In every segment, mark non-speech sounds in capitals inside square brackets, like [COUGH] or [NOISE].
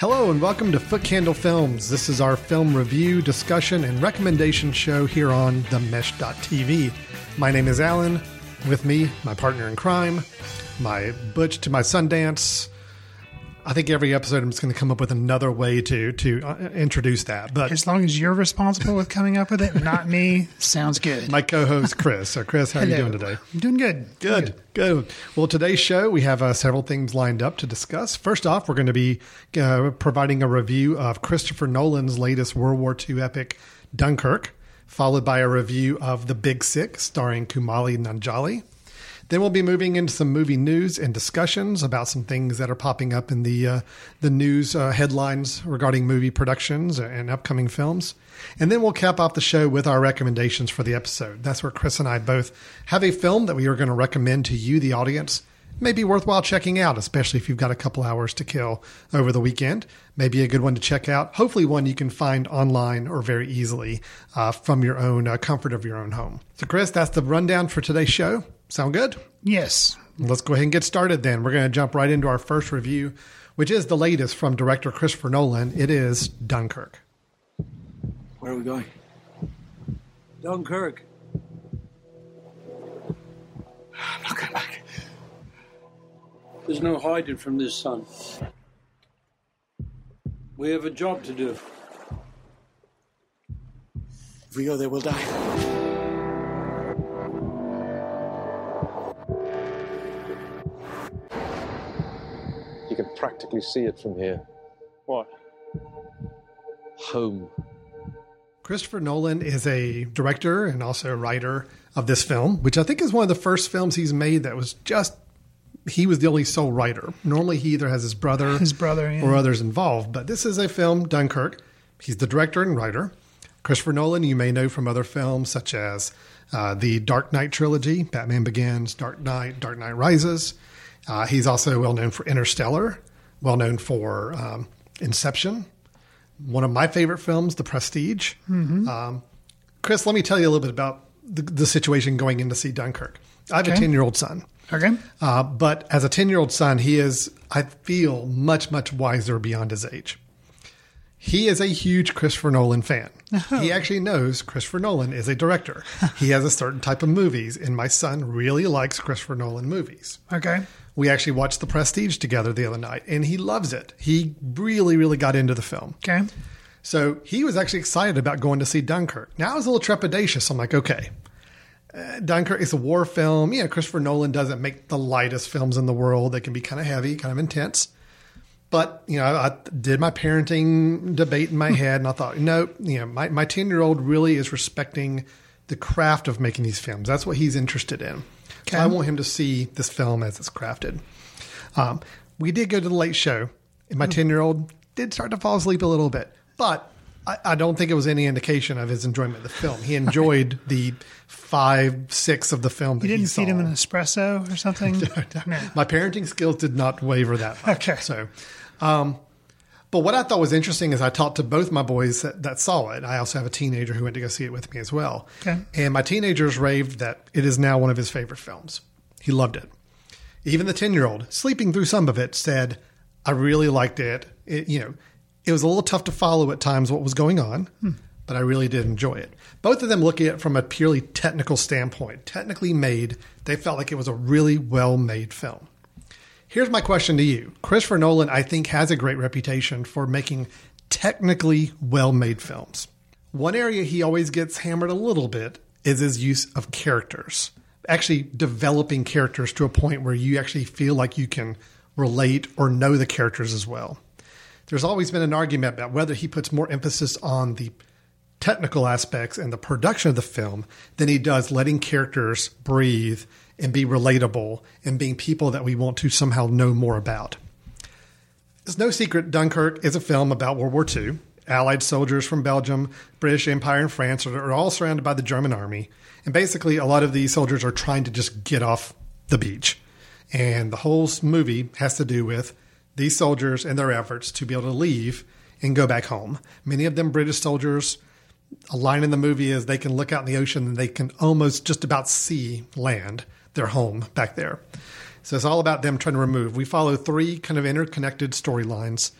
Hello and welcome to Foot Candle Films. This is our film review, discussion, and recommendation show here on themesh.tv. My name is Alan. With me, my partner in crime, my Butch to my Sundance. I think every episode I'm just going to come up with another way to to uh, introduce that. But As long as you're responsible with coming up with it, not me, sounds good. my co-host Chris. So Chris, how are you doing today? I'm doing good. Good, good. Well, today's show, we have uh, several things lined up to discuss. First off, we're going to be uh, providing a review of Christopher Nolan's latest World War II epic, Dunkirk, followed by a review of The Big Sick, starring Kumail Nanjiani. Then we'll be moving into some movie news and discussions about some things that are popping up in the uh, the news uh, headlines regarding movie productions and upcoming films. And then we'll cap off the show with our recommendations for the episode. That's where Chris and I both have a film that we are going to recommend to you, the audience. May be worthwhile checking out, especially if you've got a couple hours to kill over the weekend. Maybe a good one to check out. Hopefully, one you can find online or very easily uh, from your own uh, comfort of your own home. So, Chris, that's the rundown for today's show. Sound good? Yes. Let's go ahead and get started then. We're going to jump right into our first review, which is the latest from director Christopher Nolan. It is Dunkirk. Where are we going? Dunkirk. I'm not going back. There's no hiding from this, son. We have a job to do. If we go there, we'll die. You can practically see it from here. What? Home. Christopher Nolan is a director and also a writer of this film, which I think is one of the first films he's made that was just he was the only sole writer. Normally, he either has his brother, [LAUGHS] His brother, yeah. or others involved. But this is a film, Dunkirk. He's the director and writer. Christopher Nolan, you may know from other films such as uh, the Dark Knight trilogy, Batman Begins, Dark Knight, Dark Knight Rises. Uh, he's also well known for Interstellar, well known for um, Inception, one of my favorite films, The Prestige. Um, Chris, let me tell you a little bit about the, the situation going in to see Dunkirk. I have a 10 year old son. Okay. Uh, but as a 10 year old son, he is, I feel, much, much wiser beyond his age. He is a huge Christopher Nolan fan. He actually knows Christopher Nolan is a director. [LAUGHS] he has a certain type of movies, and my son really likes Christopher Nolan movies. Okay. We actually watched The Prestige together the other night, and he loves it. He really, really got into the film. Okay. So he was actually excited about going to see Dunkirk. Now I was a little trepidatious. I'm like, okay, uh, Dunkirk is a war film. Yeah, Christopher Nolan doesn't make the lightest films in the world. They can be kind of heavy, kind of intense. But you know, I did my parenting debate in my [LAUGHS] head, and I thought, no, you know, my my ten year old really is respecting the craft of making these films. That's what he's interested in. So I want him to see this film as it's crafted. Um, we did go to the late show, and my 10 year old did start to fall asleep a little bit, but I, I don't think it was any indication of his enjoyment of the film. He [LAUGHS] enjoyed the five, six of the film that You didn't he feed him an espresso or something? [LAUGHS] no. My parenting skills did not waver that much. Okay. So, um, but what I thought was interesting is I talked to both my boys that, that saw it. I also have a teenager who went to go see it with me as well. Okay. And my teenagers raved that it is now one of his favorite films. He loved it. Even the 10 year old, sleeping through some of it, said, I really liked it. it. You know, it was a little tough to follow at times what was going on, hmm. but I really did enjoy it. Both of them looking at it from a purely technical standpoint, technically made, they felt like it was a really well made film. Here's my question to you. Christopher Nolan, I think, has a great reputation for making technically well made films. One area he always gets hammered a little bit is his use of characters. Actually, developing characters to a point where you actually feel like you can relate or know the characters as well. There's always been an argument about whether he puts more emphasis on the technical aspects and the production of the film than he does letting characters breathe and be relatable and being people that we want to somehow know more about. It's no secret Dunkirk is a film about World War II. Allied soldiers from Belgium, British Empire, and France are, are all surrounded by the German army. And basically, a lot of these soldiers are trying to just get off the beach. And the whole movie has to do with these soldiers and their efforts to be able to leave and go back home. Many of them British soldiers. A line in the movie is they can look out in the ocean and they can almost just about see land, their home back there. So it's all about them trying to remove. We follow three kind of interconnected storylines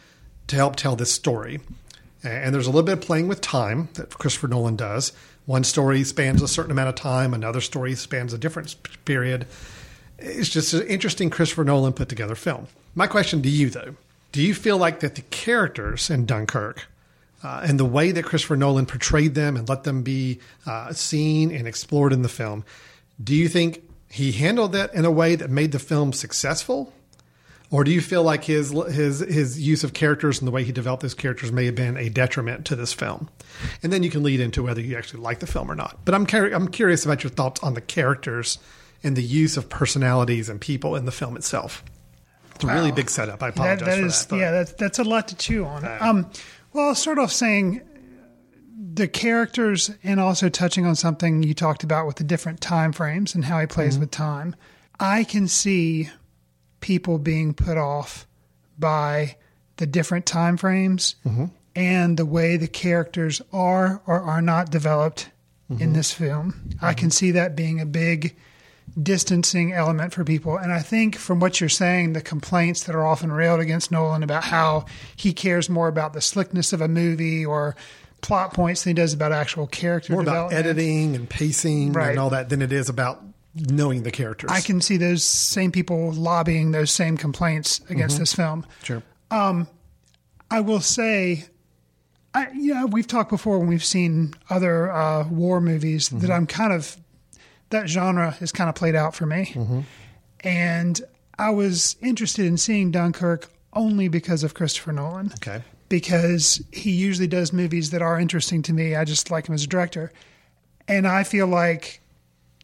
to help tell this story. And there's a little bit of playing with time that Christopher Nolan does. One story spans a certain amount of time, another story spans a different period. It's just an interesting Christopher Nolan put together film. My question to you, though, do you feel like that the characters in Dunkirk uh, and the way that Christopher Nolan portrayed them and let them be uh, seen and explored in the film, do you think he handled that in a way that made the film successful? Or do you feel like his his his use of characters and the way he developed those characters may have been a detriment to this film? And then you can lead into whether you actually like the film or not. But I'm I'm curious about your thoughts on the characters and the use of personalities and people in the film itself. It's a really big setup. I That, apologize that is, that. yeah, that's that's a lot to chew on. Um, well, I'll start off saying the characters and also touching on something you talked about with the different time frames and how he plays Mm-hmm. with time. I can see people being put off by the different time frames Mm-hmm. and the way the characters are or are not developed Mm-hmm. in this film. I can see that being a big distancing element for people. And I think from what you're saying, the complaints that are often railed against Nolan about how he cares more about the slickness of a movie or plot points than he does about actual character more about editing and pacing Right. and all that than it is about knowing the characters. I can see those same people lobbying those same complaints against Mm-hmm. this film. sure. I will say, I, you know, we've talked before when we've seen other uh, war movies that I'm kind of that genre is kind of played out for me, and I was interested in seeing Dunkirk only because of Christopher Nolan Okay. Because he usually does movies that are interesting to me. I just like him as a director. And I feel like,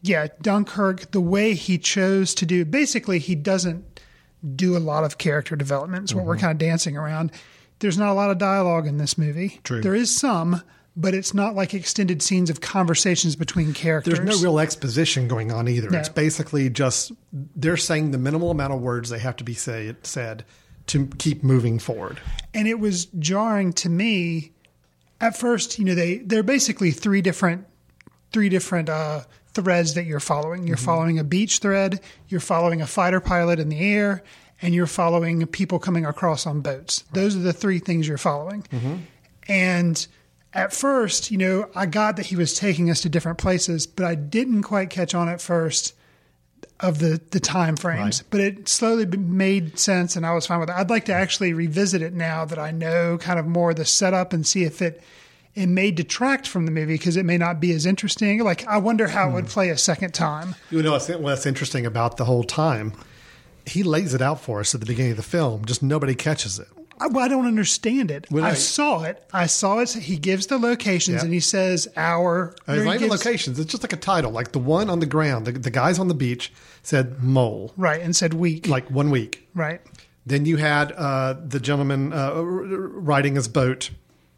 yeah, Dunkirk, the way he chose to do, basically, he doesn't do a lot of character development. It's what we're mm-hmm. kind of dancing around. There's not a lot of dialogue in this movie. True. There is some, but it's not like extended scenes of conversations between characters. There's no real exposition going on either. No. It's basically just they're saying the minimal amount of words they have to be say, said to keep moving forward. and it was jarring to me. At first you know they they're basically three different three different uh threads that you're following. You're following a beach thread you're following a fighter pilot in the air and you're following people coming across on boats. Those are the three things you're following. And at first you know i got that he was taking us to different places but i didn't quite catch on at first of the the time frames, but it slowly made sense, and I was fine with it. I'd like to actually revisit it now that I know kind of more of the setup and see if it it may detract from the movie because it may not be as interesting. Like I wonder how it would hmm. play a second time. You know what's, what's interesting about the whole time? He lays it out for us at the beginning of the film. Just nobody catches it. I, well, I don't understand it. Well, I I- saw it. I saw it. He gives the locations Yeah. and he says our. It's not even locations. It's just like a title. Like the one on the ground, the, the guys on the beach said mole, right and said week. like one week. right. Then you had uh, the gentleman uh, riding his boat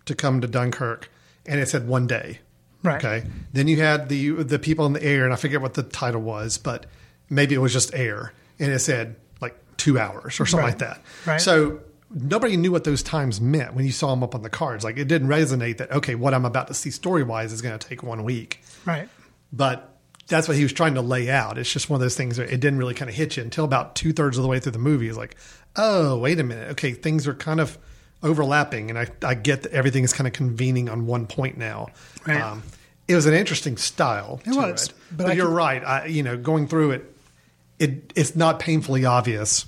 to come to Dunkirk, and it said one day. Right. Okay. Then you had the the people in the air, and I forget what the title was, but maybe it was just air, and it said like two hours or something Right. like that. Right. So nobody knew what those times meant when you saw them up on the cards. Like it didn't resonate that okay, what I'm about to see story wise is going to take one week Right. but that's what he was trying to lay out. It's just one of those things that it didn't really kind of hit you until about two thirds of the way through the movie. It's like, oh, wait a minute. Okay, things are kind of overlapping, and I, I get that everything is kind of convening on one point now. Right. Um, it was an interesting style. It was, it. but but, you're could- right. I, you know, going through it, it it's not painfully obvious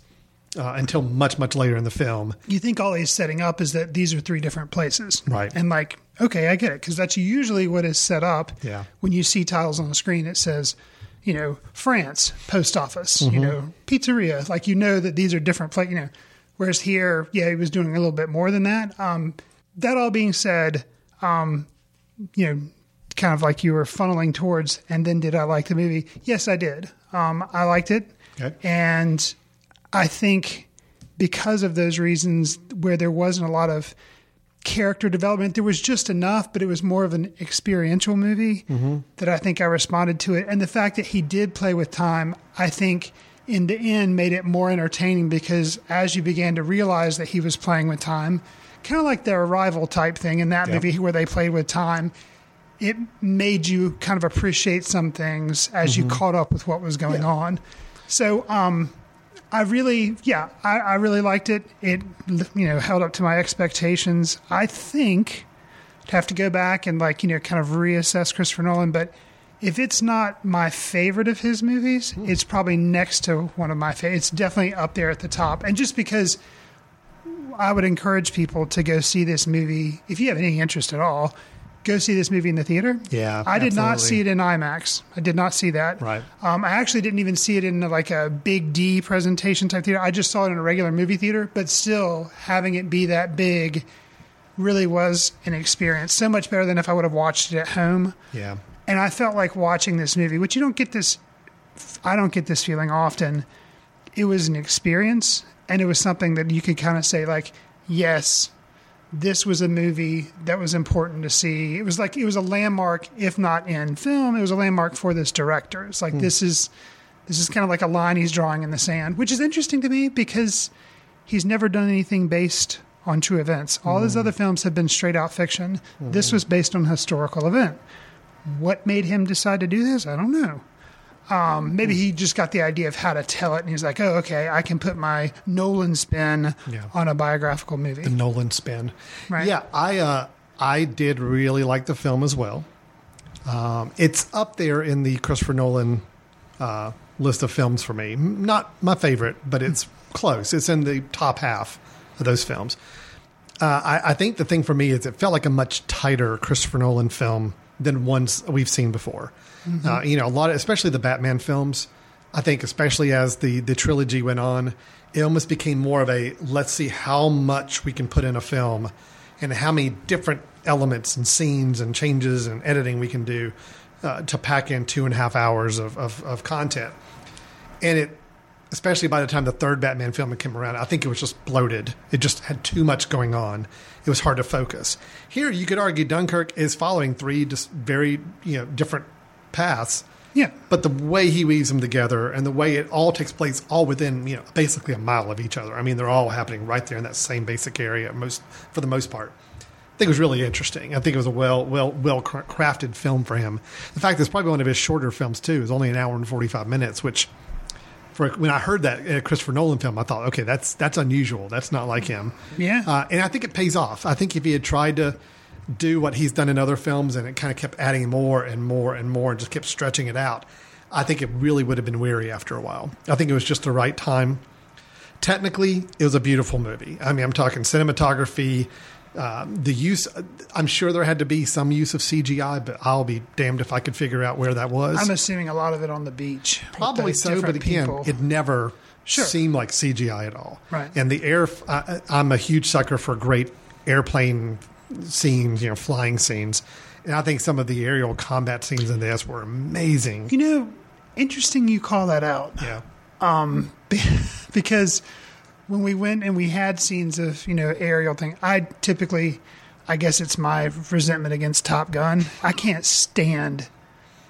uh, until much much later in the film. you think all he's setting up is that these are three different places. Right. And like, okay, I get it. Because that's usually what is set up. Yeah. When you see titles on the screen, it says, you know, France, post office, Mm-hmm. you know, pizzeria. Like, you know that these are different places, you know. Whereas here, yeah, he was doing a little bit more than that. Um, that all being said, um, you know, kind of like you were funneling towards, and then did I like the movie? Yes, I did. Um, I liked it. Okay. And I think because of those reasons, where there wasn't a lot of character development. There was just enough, but it was more of an experiential movie that I think I responded to it. And the fact that he did play with time, I think in the end made it more entertaining because as you began to realize that he was playing with time, kind of like the arrival type thing in that Yeah. movie where they played with time, it made you kind of appreciate some things as you caught up with what was going on. So, um, I really, yeah, I, I really liked it. It, you know, held up to my expectations. I think to have to go back and like, you know, kind of reassess Christopher Nolan, but if it's not my favorite of his movies, hmm. it's probably next to one of my favorites. It's definitely up there at the top. And just because I would encourage people to go see this movie, if you have any interest at all, go see this movie in the theater. Yeah, I did not see it in IMAX. I did not see that. Right. Um, I actually didn't even see it in like a big D presentation type theater. I just saw it in a regular movie theater, but still having it be that big really was an experience. So much better than if I would have watched it at home. Yeah. And I felt like watching this movie, which you don't get this, I don't get this feeling often. It was an experience, and it was something that you could kind of say, like, yes, this was a movie that was important to see. It was like it was a landmark, if not in film, it was a landmark for this director. It's like hmm. this is this is kind of like a line he's drawing in the sand, which is interesting to me because he's never done anything based on true events. All his hmm. other films have been straight out fiction. This hmm. was based on a historical event. What made him decide to do this? I don't know. Um, maybe he just got the idea of how to tell it, and he's like, "Oh, okay, I can put my Nolan spin Yeah. on a biographical movie." the Nolan spin. Right. Yeah, I uh, I did really like the film as well. Um, it's up there in the Christopher Nolan uh, list of films for me. Not my favorite, but it's close. It's in the top half of those films. Uh, I, I think the thing for me is it felt like a much tighter Christopher Nolan film than ones we've seen before. Uh, you know, a lot of, especially the Batman films. I think, especially as the the trilogy went on, it almost became more of a let's see how much we can put in a film, and how many different elements and scenes and changes and editing we can do uh, to pack in two and a half hours of, of, of content. And it, especially by the time the third Batman film came around, I think it was just bloated. It just had too much going on. It was hard to focus. Here, you could argue Dunkirk is following three just very you know different paths. Yeah. But the way he weaves them together and the way it all takes place all within, you know, basically a mile of each other. I mean, they're all happening right there in that same basic area most for the most part. I think it was really interesting. I think it was a well, well, well crafted film for him. The fact, it's probably one of his shorter films too. It's only an hour and forty five minutes, which for when I heard that Christopher Nolan film, I thought, okay, that's that's unusual. That's not like him. Yeah. uh, and I think it pays off. I think if he had tried to do what he's done in other films and it kind of kept adding more and more and more and just kept stretching it out, I think it really would have been weary after a while. I think it was just the right time. Technically, it was a beautiful movie. I mean, I'm talking cinematography, um, the use. I'm sure there had to be some use of CGI, but I'll be damned if I could figure out where that was. I'm assuming a lot of it on the beach. Probably so, but again, people. it never Sure. seemed like CGI at all. Right. And the air, I, I'm a huge sucker for great airplane scenes, you know, flying scenes. And I think some of the aerial combat scenes in this were amazing. you know, interesting you call that out. Yeah. Um, [LAUGHS] because when we went and we had scenes of you know aerial thing, I typically, I guess it's my resentment against Top Gun. I can't stand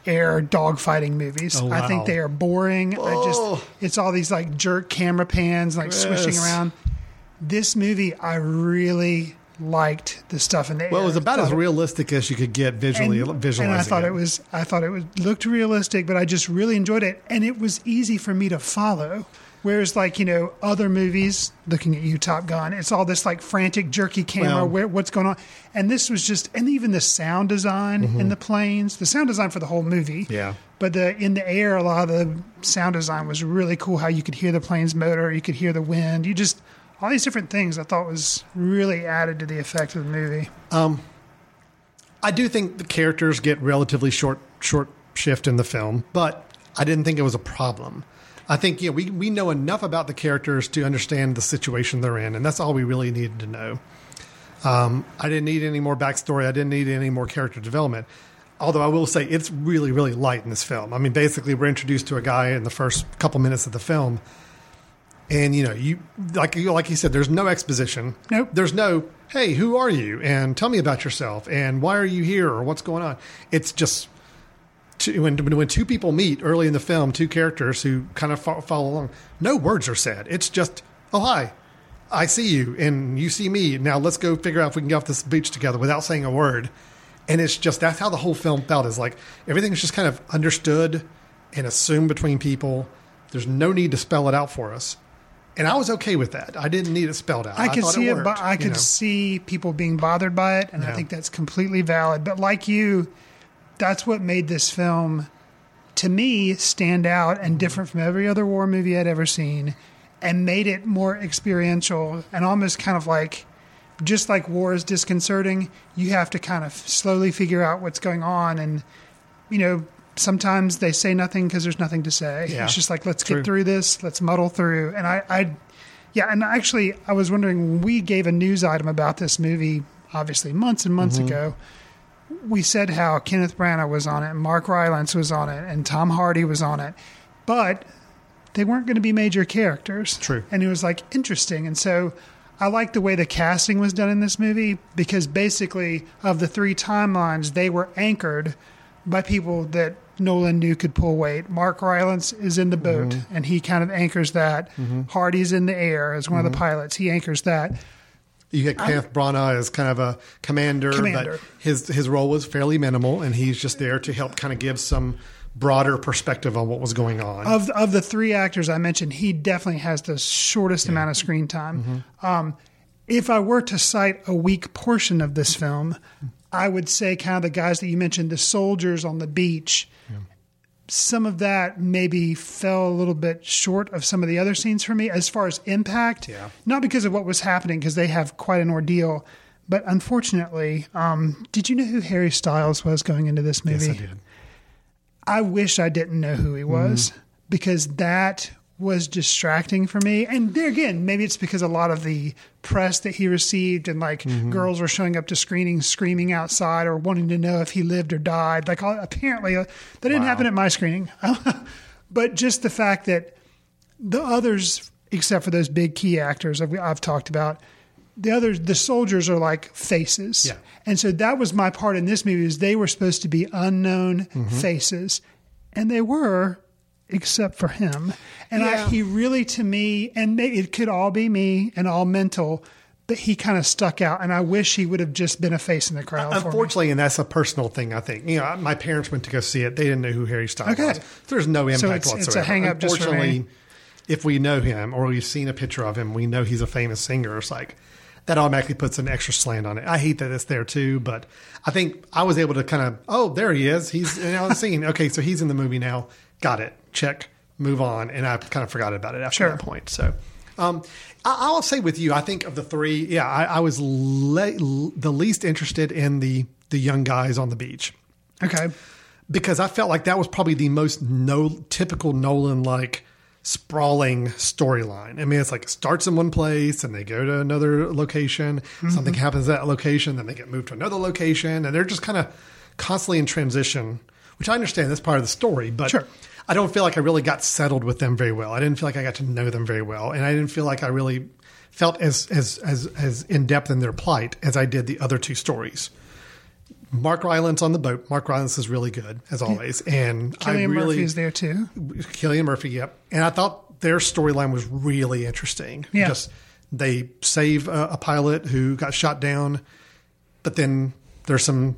air dogfighting movies. Oh, I think they are boring. I Oh. just it's all these like jerk camera pans, like swishing around. This movie, I really liked the stuff in the air. Well, it was about as it- realistic as you could get visually. and, visualizing and I thought it. it was I thought it was looked realistic, but I just really enjoyed it, and it was easy for me to follow. Whereas, like you know, other movies, looking at you, Top Gun, it's all this like frantic, jerky camera. Well- where, what's going on? And this was just, and even the sound design in the planes, the sound design for the whole movie. Mm-hmm. Yeah. But the in the air, a lot of the sound design was really cool. How you could hear the plane's motor, you could hear the wind. You just all these different things I thought was really added to the effect of the movie. I do think the characters get relatively short short shift in the film, but I didn't think it was a problem. I think yeah, we we know enough about the characters to understand the situation they're in, and that's all we really needed to know. Um, I didn't need any more backstory. I didn't need any more character development. Although I will say it's really really light in this film. I mean, basically we're introduced to a guy in the first couple minutes of the film, And you know, you like you like you said, there's no exposition. Nope. There's no, hey, who are you? And tell me about yourself. And why are you here? Or what's going on? It's just two, when when two people meet early in the film, two characters who kind of fo- follow along. No words are said. It's just, oh hi, I see you, and you see me. Now let's go figure out if we can get off this beach together without saying a word. And it's just that's how the whole film felt. Is like everything's just kind of understood and assumed between people. There's no need to spell it out for us. And I was okay with that. I didn't need it spelled out. I could thought see it, worked, but I could know. see people being bothered by it, and I think that's completely valid. But like you, that's what made this film, to me, stand out and mm-hmm. different from every other war movie I'd ever seen, and made it more experiential and almost kind of like, just like war is disconcerting, you have to kind of slowly figure out what's going on, and you know. Sometimes they say nothing because there's nothing to say. Yeah. It's just like let's True. get through this, let's muddle through. And I, I yeah, and actually, I was wondering when we gave a news item about this movie, obviously months and months mm-hmm. ago. We said how Kenneth Branagh was on it, and Mark Rylance was on it, and Tom Hardy was on it, but they weren't going to be major characters. True. and it was like interesting, and so I like the way the casting was done in this movie because basically of the three timelines, they were anchored by people that Nolan knew could pull weight. Mark Rylance is in the boat, mm-hmm. and he kind of anchors that. Mm-hmm. Hardy's in the air as one of the mm-hmm. pilots. He anchors that. You get Kenneth um, Branagh as kind of a commander, Commander. but his his role was fairly minimal, and he's just there to help kind of give some broader perspective on what was going on. Of of the three actors I mentioned, he definitely has the shortest amount of screen time. Um, if I were to cite a weak portion of this film, I would say kind of the guys that you mentioned, the soldiers on the beach. Some of that maybe fell a little bit short of some of the other scenes for me as far as impact. Yeah. Not because of what was happening, because they have quite an ordeal. But unfortunately, um, did you know who Harry Styles was going into this movie? yes, I did. I wish I didn't know who he was because that was distracting for me. And there again, maybe it's because a lot of the press that he received and like girls were showing up to screenings screaming outside or wanting to know if he lived or died. Like all- apparently uh, that didn't happen at my screening. [LAUGHS] but just the fact that the others, except for those big key actors I've, I've talked about, the others, the soldiers are like faces. Yeah. And so that was my part in this movie is they were supposed to be unknown faces. And they were, except for him. And I, he really, to me, and it could all be me and all mental, but he kind of stuck out. And I wish he would have just been a face in the crowd. for me. Unfortunately, and that's a personal thing. I think you know, my parents went to go see it. They didn't know who Harry Styles Okay. was. There's no impact So it's- whatsoever. it's a hang-up just for Unfortunately, me. if we know him or we've seen a picture of him, we know he's a famous singer. It's like that automatically puts an extra slant on it. I hate that it's there too, but I think I was able to kind of, oh, there he is. He's in the scene. Okay, so he's in the movie now. Got it. Check. Move on. And I kind of forgot about it after Sure. that point. So. Um, I- I'll say with you, I think of the three, yeah, I, I was le- the least interested in the the young guys on the beach Okay. because I felt like that was probably the most no typical Nolan like sprawling storyline. I mean, it's like it starts in one place and they go to another location. Something happens at that location, then they get moved to another location, and they're just kind of constantly in transition. Which I understand that's part of the story, but Sure. I don't feel like I really got settled with them very well. I didn't feel like I got to know them very well, and I didn't feel like I really felt as as as as in depth in their plight as I did the other two stories. Mark Rylance on the boat. Mark Rylance is really good as always, and Cillian I really Murphy's there too. Cillian Murphy. Yep, and I thought their storyline was really interesting. Yeah. Just they save a, a pilot who got shot down, but then there's some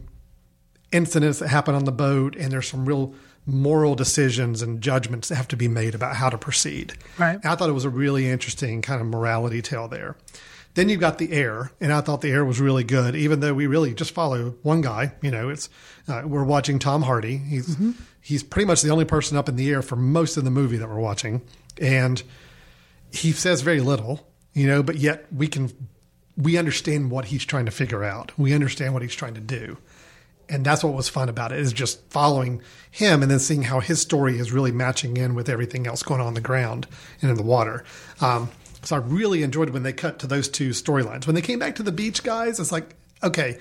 incidents that happen on the boat, and there's some real moral decisions and judgments that have to be made about how to proceed. Right. And I thought it was a really interesting kind of morality tale there. Then you've got the air, and I thought the air was really good, even though we really just follow one guy. You know, it's uh, we're watching Tom Hardy. He's he's pretty much the only person up in the air for most of the movie that we're watching, and he says very little. You know, but yet we can we understand what he's trying to figure out. We understand what he's trying to do and that's what was fun about it is just following him and then seeing how his story is really matching in with everything else going on, on the ground and in the water. Um, so I really enjoyed when they cut to those two storylines. When they came back to the beach, guys, it's like, okay,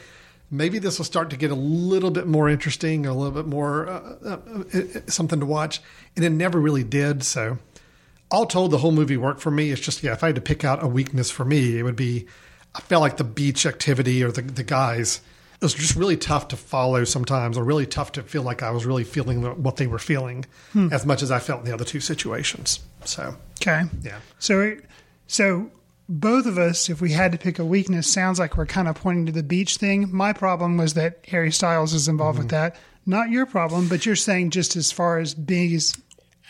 maybe this will start to get a little bit more interesting, a little bit more uh, uh, uh, something to watch, and it never really did. So all told, the whole movie worked for me. It's just yeah, if I had to pick out a weakness for me, it would be I felt like the beach activity or the the guys. It was just really tough to follow sometimes, or really tough to feel like I was really feeling what they were feeling, as much as I felt in the other two situations. So Okay. yeah, So, so both of us, if we had to pick a weakness, sounds like we're kind of pointing to the beach thing. My problem was that Harry Styles is involved with Mm-hmm. that. Not your problem, but you're saying just as far as being as,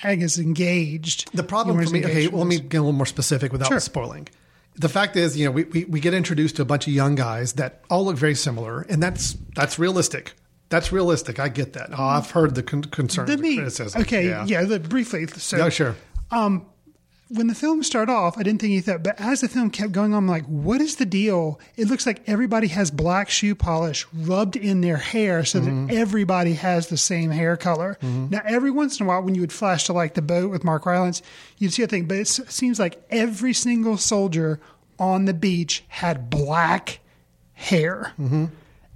guess, engaged. The problem for me, okay, well, let me get a little more specific without Sure. spoiling. The fact is, you know, we, we, we get introduced to a bunch of young guys that all look very similar, and that's that's realistic. That's realistic. I get that. Oh, I've heard the con- concerns, The me, criticism. okay, yeah, yeah. the, briefly. So, Yeah, sure. Um, when the film started off, I didn't think anything, but as the film kept going on, I'm like, what is the deal? It looks like everybody has black shoe polish rubbed in their hair so Mm-hmm. that everybody has the same hair color. Now, every once in a while, when you would flash to like the boat with Mark Rylance, you'd see a thing, but it seems like every single soldier on the beach had black hair. Mm-hmm.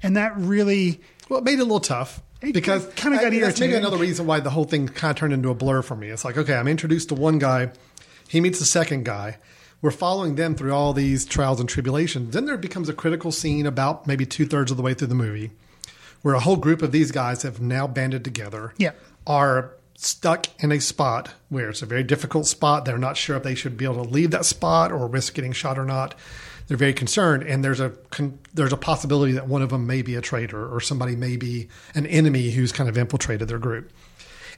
And that really, Well, it made it a little tough because kinda got I- that's maybe another reason why the whole thing kind of turned into a blur for me. It's like, okay, I'm introduced to one guy, he meets the second guy. We're following them through all these trials and tribulations. Then there becomes a critical scene about maybe two thirds of the way through the movie, where a whole group of these guys have now banded together. Yeah. are stuck in a spot where it's a very difficult spot. They're not sure if they should be able to leave that spot or risk getting shot or not. They're very concerned, and there's a con- there's a possibility that one of them may be a traitor or somebody may be an enemy who's kind of infiltrated their group.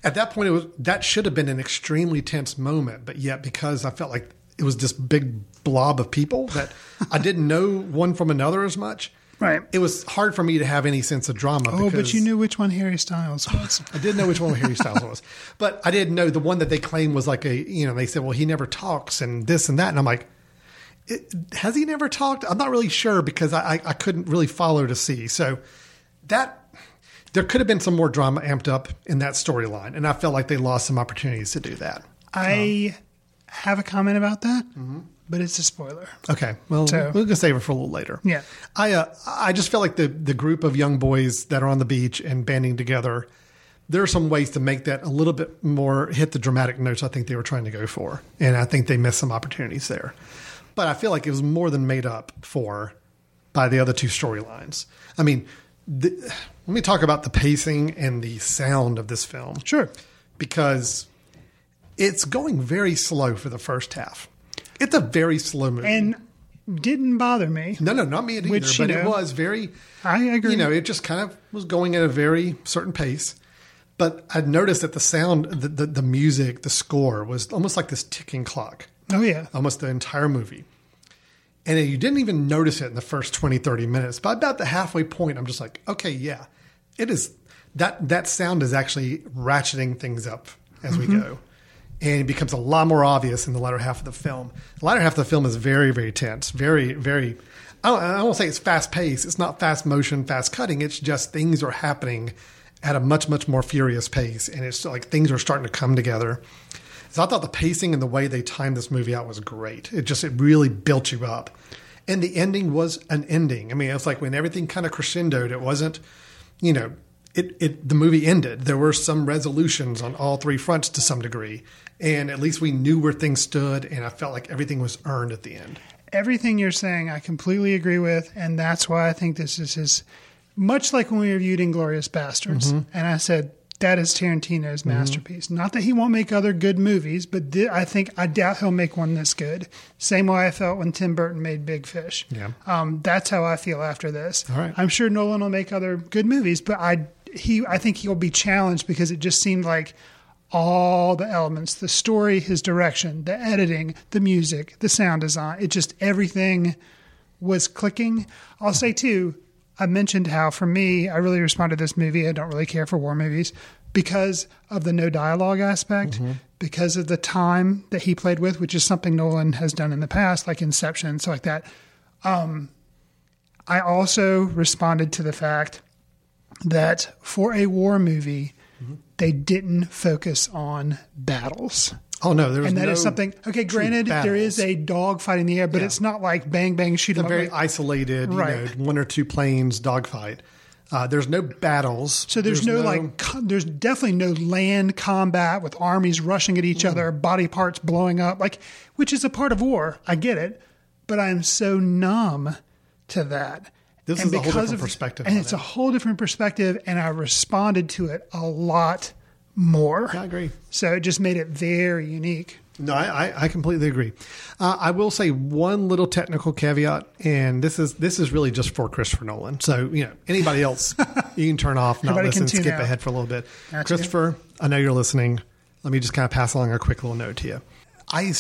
At that point, it was that should have been an extremely tense moment, but yet because I felt like it was this big blob of people that [LAUGHS] I didn't know one from another as much. Right. It was hard for me to have any sense of drama. oh, but you knew which one Harry Styles was. [LAUGHS] I did know which one Harry Styles was, but I didn't know the one that they claimed was like a you know they said well he never talks and this and that and I'm like it, has he never talked? I'm not really sure because I, I I couldn't really follow to see so that there could have been some more drama amped up in that storyline and I felt like they lost some opportunities to do that. I have a comment about that, but it's a spoiler. Okay, well So- we're gonna save it for a little later. Yeah. I uh, I just felt like the the group of young boys that are on the beach and banding together. There are some ways to make that a little bit more hit the dramatic notes I think they were trying to go for, and I think they missed some opportunities there. But I feel like it was more than made up for by the other two storylines. I mean, the, let me talk about the pacing and the sound of this film Sure. because it's going very slow for the first half. It's a very slow movie. And didn't bother me. No, no, not me either. Which, but it know, was very. I agree. You know, it just kind of was going at a very certain pace. But I'd noticed that the sound, the, the, the music, the score was almost like this ticking clock, Oh, yeah. almost the entire movie. And you didn't even notice it in the first 20, 30 minutes. But about the halfway point, I'm just like, okay, yeah, it is. That, that sound is actually ratcheting things up as we mm-hmm. go. And it becomes a lot more obvious in the latter half of the film. The latter half of the film is very, very tense, very, very. I don't, I won't say it's fast paced. It's not fast motion, fast cutting. It's just things are happening at a much, much more furious pace, and it's like things are starting to come together. So I thought the pacing and the way they timed this movie out was great. It just it really built you up, and the ending was an ending. I mean, it's like when everything kind of crescendoed. It wasn't, you know, it it the movie ended. There were some resolutions on all three fronts to some degree, and at least we knew where things stood, and I felt like everything was earned at the end. Everything you're saying, I completely agree with. And that's why I think this is his, much like when we reviewed Inglourious Basterds. Mm-hmm. And I said, that is Tarantino's masterpiece. Not that he won't make other good movies, but thi- I think, I doubt he'll make one this good. Same way I felt when Tim Burton made Big Fish. Yeah. Um, that's how I feel after this. All right. I'm sure Nolan will make other good movies, but I he I think he'll be challenged because it just seemed like all the elements, the story, his direction, the editing, the music, the sound design, it just everything was clicking. I'll say too, I mentioned how for me, I really responded to this movie. I don't really care for war movies because of the no dialogue aspect, because of the time that he played with, which is something Nolan has done in the past, like Inception and stuff like that. Um, I also responded to the fact that for a war movie, they didn't focus on battles. Oh no, there was And that is no something. Okay, granted, there is a dog fight in the air, but Yeah. it's not like bang bang shoot 'em a very like- isolated, you Right. know, one or two planes dogfight. Uh, there's no battles. So there's, no, like co- there's definitely no land combat with armies rushing at each other, body parts blowing up, like which is a part of war. I get it, but I'm so numb to that. This And is a whole different of- perspective and it's it. a whole different perspective, and I responded to it a lot more. I agree. So it just made it very unique. No, I, I, completely agree. Uh, I will say one little technical caveat, and this is this is really just for Christopher Nolan. So you know, anybody else, [LAUGHS] you can turn off, not Everybody listen, skip out. ahead for a little bit. Gotcha. Christopher, I know you're listening. Let me just kind of pass along a quick little note to you. I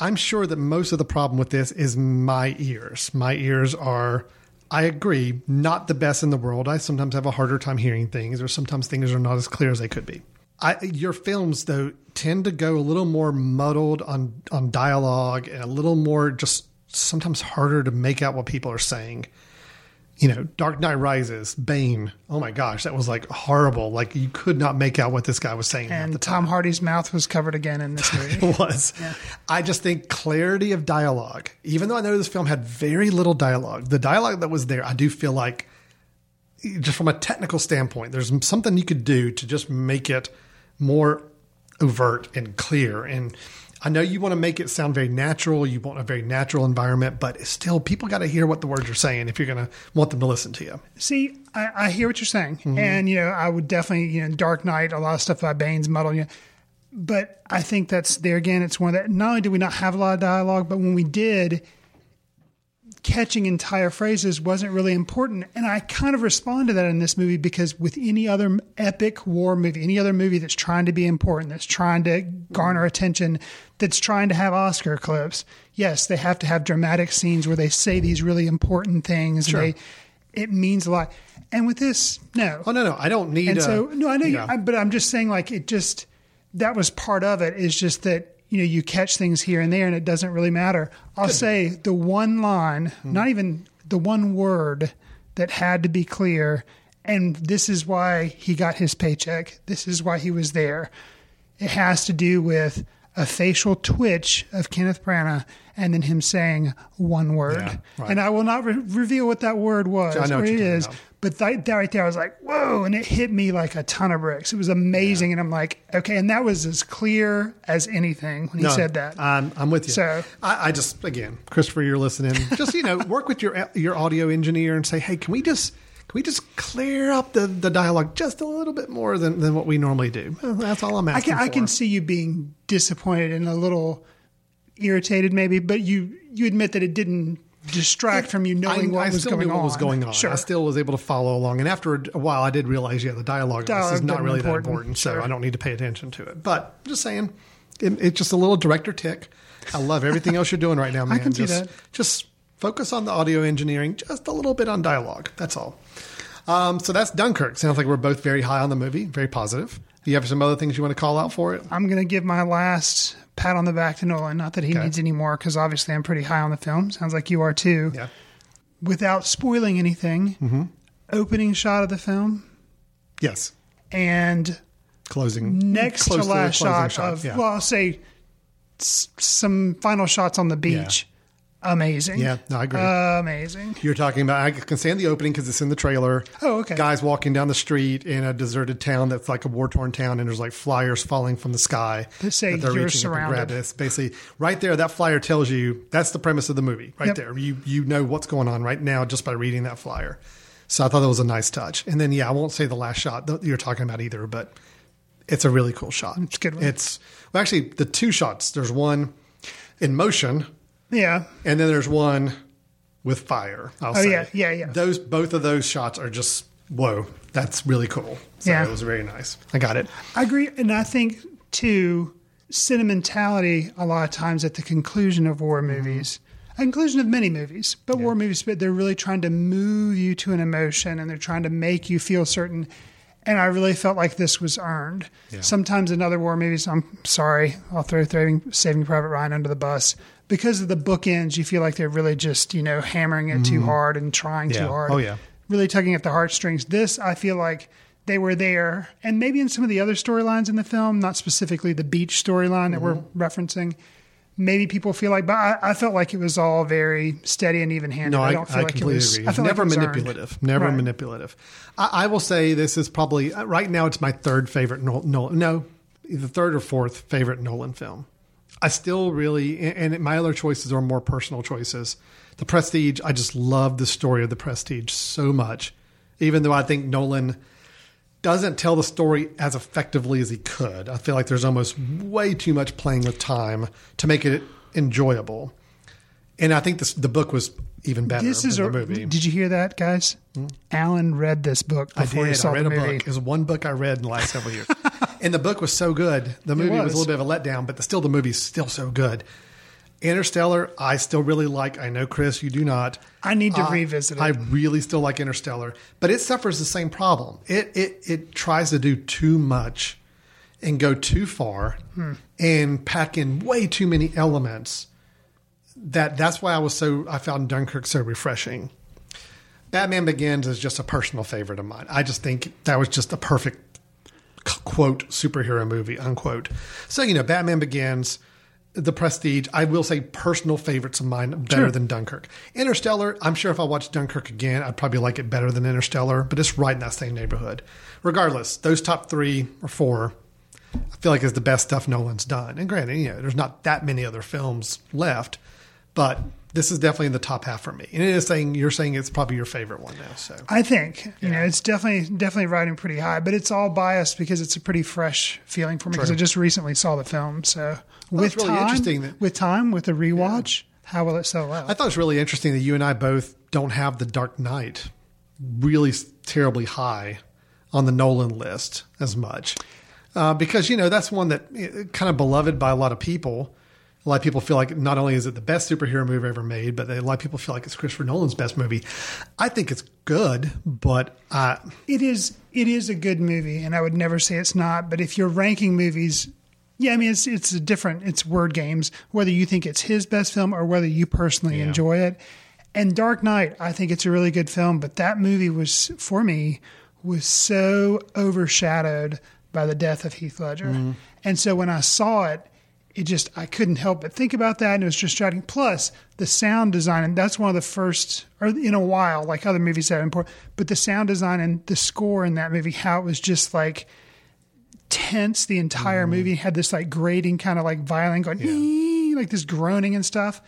I'm sure that most of the problem with this is my ears. My ears are. I agree, not the best in the world. I sometimes have a harder time hearing things, or sometimes things are not as clear as they could be. I, your films though tend to go a little more muddled on on dialogue and a little more just sometimes harder to make out what people are saying. You know, Dark Knight Rises, Bane. Oh my gosh, that was like horrible. Like you could not make out what this guy was saying. And. Tom Hardy's mouth was covered again in this [LAUGHS] movie. it was. I just think clarity of dialogue, even though I know this film had very little dialogue, the dialogue that was there, I do feel like, just from a technical standpoint, there's something you could do to just make it more overt and clear. And I know you want to make it sound very natural, you want a very natural environment, but still, people got to hear what the words are saying if you're going to want them to listen to you. See, I, I hear what you're saying, Mm-hmm. and you know, I would definitely, you know, Dark Knight, a lot of stuff by Bane's muddle, you know, but I think that's there again. It's one that not only did we not have a lot of dialogue, but when we did, catching entire phrases wasn't really important. And I kind of respond to that in this movie because with any other epic war movie, any other movie that's trying to be important, that's trying to garner mm-hmm. attention, that's trying to have Oscar clips, yes, they have to have dramatic scenes where they say these really important things. Sure. They, it means a lot. And with this, no. Oh, no, no, I don't need And a- so, uh, no, I know, you, yeah. I, but I'm just saying, like, it just that was part of it. Is just that you know you catch things here and there, and it doesn't really matter. I'll say the one line, Hmm. not even the one word that had to be clear, and this is why he got his paycheck. This is why he was there. It has to do with a facial twitch of Kenneth Branagh and then him saying one word. Yeah, right. And I will not re- reveal what that word was I know it about. But that, that right there, I was like, whoa. And it hit me like a ton of bricks. It was amazing. And I'm like, okay. And that was as clear as anything when he No, said that. I'm, I'm with you. So- I, I just again, Christopher, you're listening. Just you know, work with your your audio engineer and say, hey, can we just can we just clear up the, the dialogue just a little bit more than, than what we normally do? Well, That's all I'm I asking. can, I can see you being disappointed and a little irritated, maybe, but you, you admit that it didn't distract from you knowing I, what I was going knew on. what was going on. Sure. I still was able to follow along, and after a while, I did realize, yeah, the dialogue, in this is not really that important. important, so I don't need to pay attention to it. But I'm just saying, it, it's just a little director tick. I love everything else you're doing right now, [LAUGHS] man. can see just, that. Just focus on the audio engineering, just a little bit on dialogue. That's all. Um, so that's Dunkirk. Sounds like we're both very high on the movie, very positive. Do you have some other things you want to call out for it? I'm going to give my last pat on the back to Nolan. Not that he Okay. needs any more, because obviously I'm pretty high on the film. Sounds like you are too. Yeah. Without spoiling anything, Mm-hmm. opening shot of the film Yes. and Closing. next to last closing shot, of yeah. well, I'll say s- some final shots on the beach. Amazing. Yeah, no, I agree. Amazing. You're talking about, I can stand the opening because it's in the trailer. Oh, okay. Guys walking down the street in a deserted town that's like a war torn town, and there's like flyers falling from the sky That say they're you're surrounded. this. Basically, right there, that flyer tells you that's the premise of the movie. Right Yep. there, you you know what's going on right now just by reading that flyer. So I thought that was a nice touch. And then, yeah, I won't say the last shot that you're talking about either, but it's a really cool shot. It's a good one. It's well, actually the two shots. There's one in motion Yeah. and then there's one with fire. I'll Oh, say. yeah, yeah, yeah. Those both of those shots are just whoa. That's really cool. So Yeah. it was very nice. I got it. I agree. And I think, too, sentimentality a lot of times at the conclusion of war mm-hmm. movies, a conclusion of many movies, but war movies, but they're really trying to move you to an emotion and they're trying to make you feel certain. And I really felt like this was earned. Sometimes in other war movies, I'm sorry, I'll throw Saving, Saving Private Ryan under the bus. Because of the bookends, you feel like they're really just, you know, hammering it too hard and trying Yeah. too hard Oh, yeah. really tugging at the heartstrings. This, I feel like they were there, and maybe in some of the other storylines in the film, not specifically the beach storyline that we're referencing, maybe people feel like, but I, I felt like it was all very steady and even handed. No, I, don't feel I like it completely was. agree. I felt never like it was earned. manipulative. Never Right. manipulative. I, I will say this is probably uh, right now. It's my third favorite Nolan. Nolan no, the third or fourth favorite Nolan film. I still really, and my other choices are more personal choices. The Prestige. I just love the story of the Prestige so much, even though I think Nolan doesn't tell the story as effectively as he could. I feel like there's almost way too much playing with time to make it enjoyable. And I think this, the book was even better This is than a the movie. Hmm? Did you hear that, guys? Alan read this book I before he saw I read the a movie. book. It was one book I read in the last several years, [LAUGHS] and the book was so good. The movie was. was. a little bit of a letdown, but the, still the movie's still so good. Interstellar, I still really like. I know Chris, you do not. I need to revisit it. I really still like Interstellar, but it suffers the same problem. It it it tries to do too much and go too far Hmm. and pack in way too many elements. That that's why I was so I found Dunkirk so refreshing. Batman Begins is just a personal favorite of mine. I just think that was just a perfect quote superhero movie unquote. So you know, Batman Begins, The Prestige. I will say personal favorites of mine better Sure. than Dunkirk. Interstellar. I'm sure if I watched Dunkirk again, I'd probably like it better than Interstellar. But it's right in that same neighborhood. Regardless, those top three or four, I feel like is the best stuff Nolan's done. And granted, you know, there's not that many other films left, but this is definitely in the top half for me. And it is saying you're saying it's probably your favorite one now. So I think you know it's definitely definitely riding pretty high, but it's all biased because it's a pretty fresh feeling for me because I just recently saw the film. So with it's really time, interesting that- with time, with the rewatch, how will it sell out? I thought it was really interesting that you and I both don't have the Dark Knight really terribly high on the Nolan list as much. Uh, because, you know, that's one that eh, kind of beloved by a lot of people. A lot of people feel like not only is it the best superhero movie ever made, but a lot of people feel like it's Christopher Nolan's best movie. I think it's good, but uh, it is it is a good movie, and I would never say it's not. But if you're ranking movies, yeah, I mean it's it's a different. It's word games. Whether you think it's his best film or whether you personally enjoy it. And Dark Knight, I think it's a really good film, but that movie was for me was so overshadowed by the death of Heath Ledger. And so when I saw it, it just I couldn't help but think about that, and it was distracting. Plus the sound design, and that's one of the first, or in a while, like other movies that are important. But the sound design and the score in that movie, how it was just like tense the entire movie, had this like grating kind of like violin going, "Ee," like this groaning and stuff.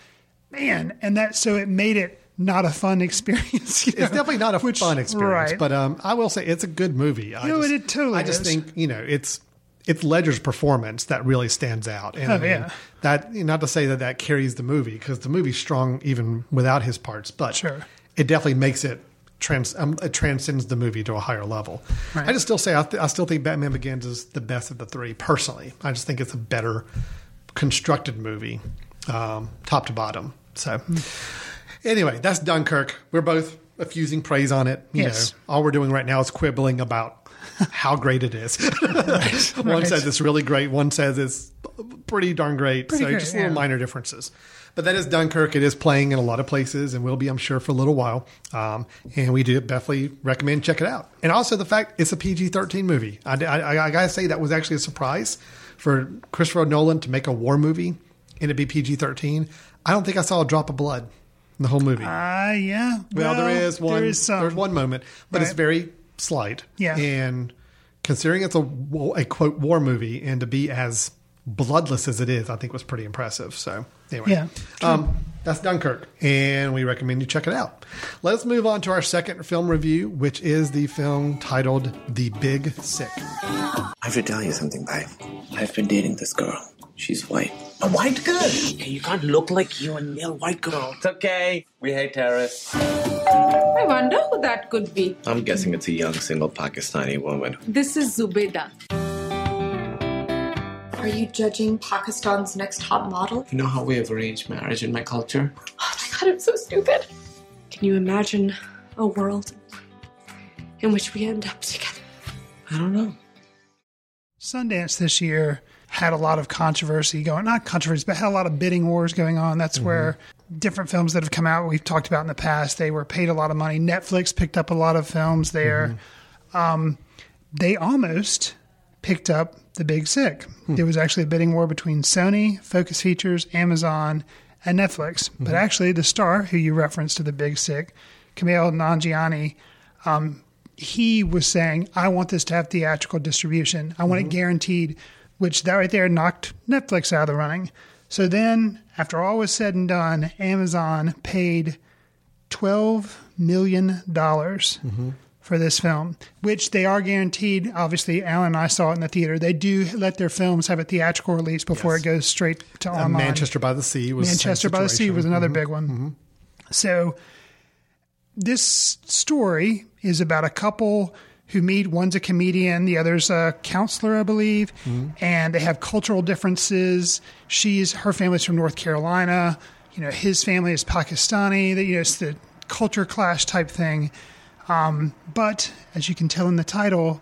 Man, and that so it made it not a fun [LAUGHS] experience. you it's definitely not a which- fun experience. right. But um, I will say it's a good movie. I No, just, it totally I just is. think you know it's it's Ledger's performance that really stands out. And Oh, I mean, yeah. that not to say that that carries the movie because the movie's strong even without his parts, but Sure. it definitely makes it. Trans, um, it transcends the movie to a higher level. I just still say I, th- I still think Batman Begins is the best of the three. Personally, I just think it's a better constructed movie, um, top to bottom. So, anyway, that's Dunkirk. We're both effusing praise on it. You Yes. know, all we're doing right now is quibbling about how great it is. [LAUGHS] One right. says it's really great. One says it's pretty darn great. Pretty so great, just little yeah. minor differences. But that is Dunkirk. It is playing in a lot of places and will be, I'm sure, for a little while. Um, and we do definitely recommend check it out. And also the fact it's a PG-13 movie. I, I, I gotta say that was actually a surprise for Christopher Nolan to make a war movie and it be PG-13. I don't think I saw a drop of blood in the whole movie. Ah, yeah. Well, there is one. There is some. There's one moment, but it's very slight. Yeah. And considering it's a a quote war movie and to be as bloodless as it is, I think was pretty impressive. So anyway, Yeah, um, that's Dunkirk, and we recommend you check it out. Let's move on to our second film review, which is the film titled "The Big Sick." I have to tell you something, babe. I've been dating this girl. She's white. A white girl? Okay, you can't look like you and a white girl. It's okay. We hate terrorists. I wonder who that could be. I'm guessing it's a young single Pakistani woman. This is Zubeda. Are you judging Pakistan's next top model? You know how we have arranged marriage in my culture? Oh my god, I'm so stupid. Can you imagine a world in which we end up together? I don't know. Sundance this year had a lot of controversy going, not controversy, but had a lot of bidding wars going on. That's where different films that have come out, we've talked about in the past, they were paid a lot of money. Netflix picked up a lot of films there. Um, they almost picked up The Big Sick. Hmm. There was actually a bidding war between Sony, Focus Features, Amazon, and Netflix. But Mm-hmm. actually, the star who you referenced to The Big Sick, Kumail Nanjiani, um, he was saying, I want this to have theatrical distribution. I want it guaranteed, which that right there knocked Netflix out of the running. So then, after all was said and done, Amazon paid $12 million for this film, which they are guaranteed. Obviously, Alan and I saw it in the theater. They do let their films have a theatrical release before Yes. it goes straight to Uh, online. Manchester by the Sea was Manchester by the Sea was another Mhm. big one. So this story is about a couple who meet. One's a comedian, the other's a counselor, I believe, and they have cultural differences. She's her family's from North Carolina. You know, his family is Pakistani. That you know, it's the culture clash type thing. Um, but as you can tell in the title,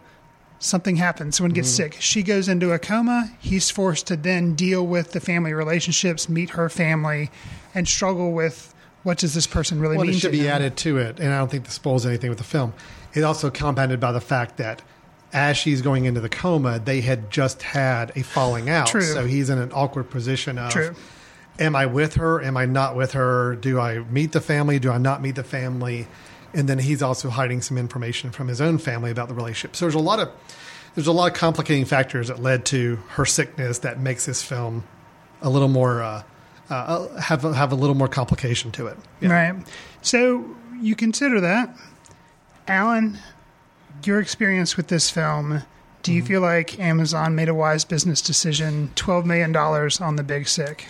something happens. Someone gets sick. She goes into a coma. He's forced to then deal with the family relationships, meet her family, and struggle with what does this person really Well, mean it should to be him. added to it, and I don't think this spoils anything with the film. It's also compounded by the fact that as she's going into the coma, they had just had a falling out. True. So he's in an awkward position of True. am I with her? Am I not with her? Do I meet the family? Do I not meet the family? And then he's also hiding some information from his own family about the relationship. So there's a lot of there's a lot of complicating factors that led to her sickness that makes this film a little more uh, uh, have a, have a little more complication to it. Right. So you consider that. Alan, your experience with this film, do Mm-hmm. you feel like Amazon made a wise business decision? $12 million on the big sick.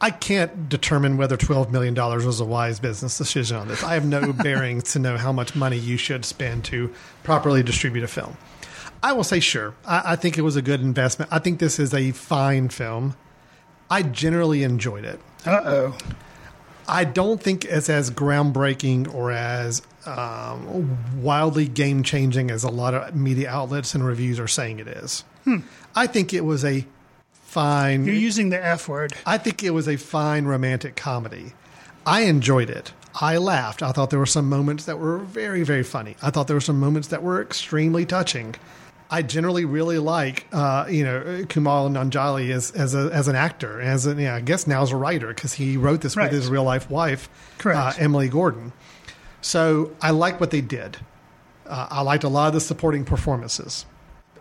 I can't determine whether $12 million was a wise business decision on this. I have no [LAUGHS] bearings to know how much money you should spend to properly distribute a film. I will say, sure. I, I think it was a good investment. I think this is a fine film. I generally enjoyed it. Uh oh. I don't think it's as groundbreaking or as um, wildly game changing as a lot of media outlets and reviews are saying it is. I think it was a fine. You're using the F word. I think it was a fine romantic comedy. I enjoyed it. I laughed. I thought there were some moments that were very, very funny. I thought there were some moments that were extremely touching. I generally really like, uh, you know, Kumail Nanjiani as as a, as an actor, as a, yeah, I guess now as a writer because he wrote this Right. with his real life wife, Correct. Uh, Emily Gordon. So I like what they did. Uh, I liked a lot of the supporting performances.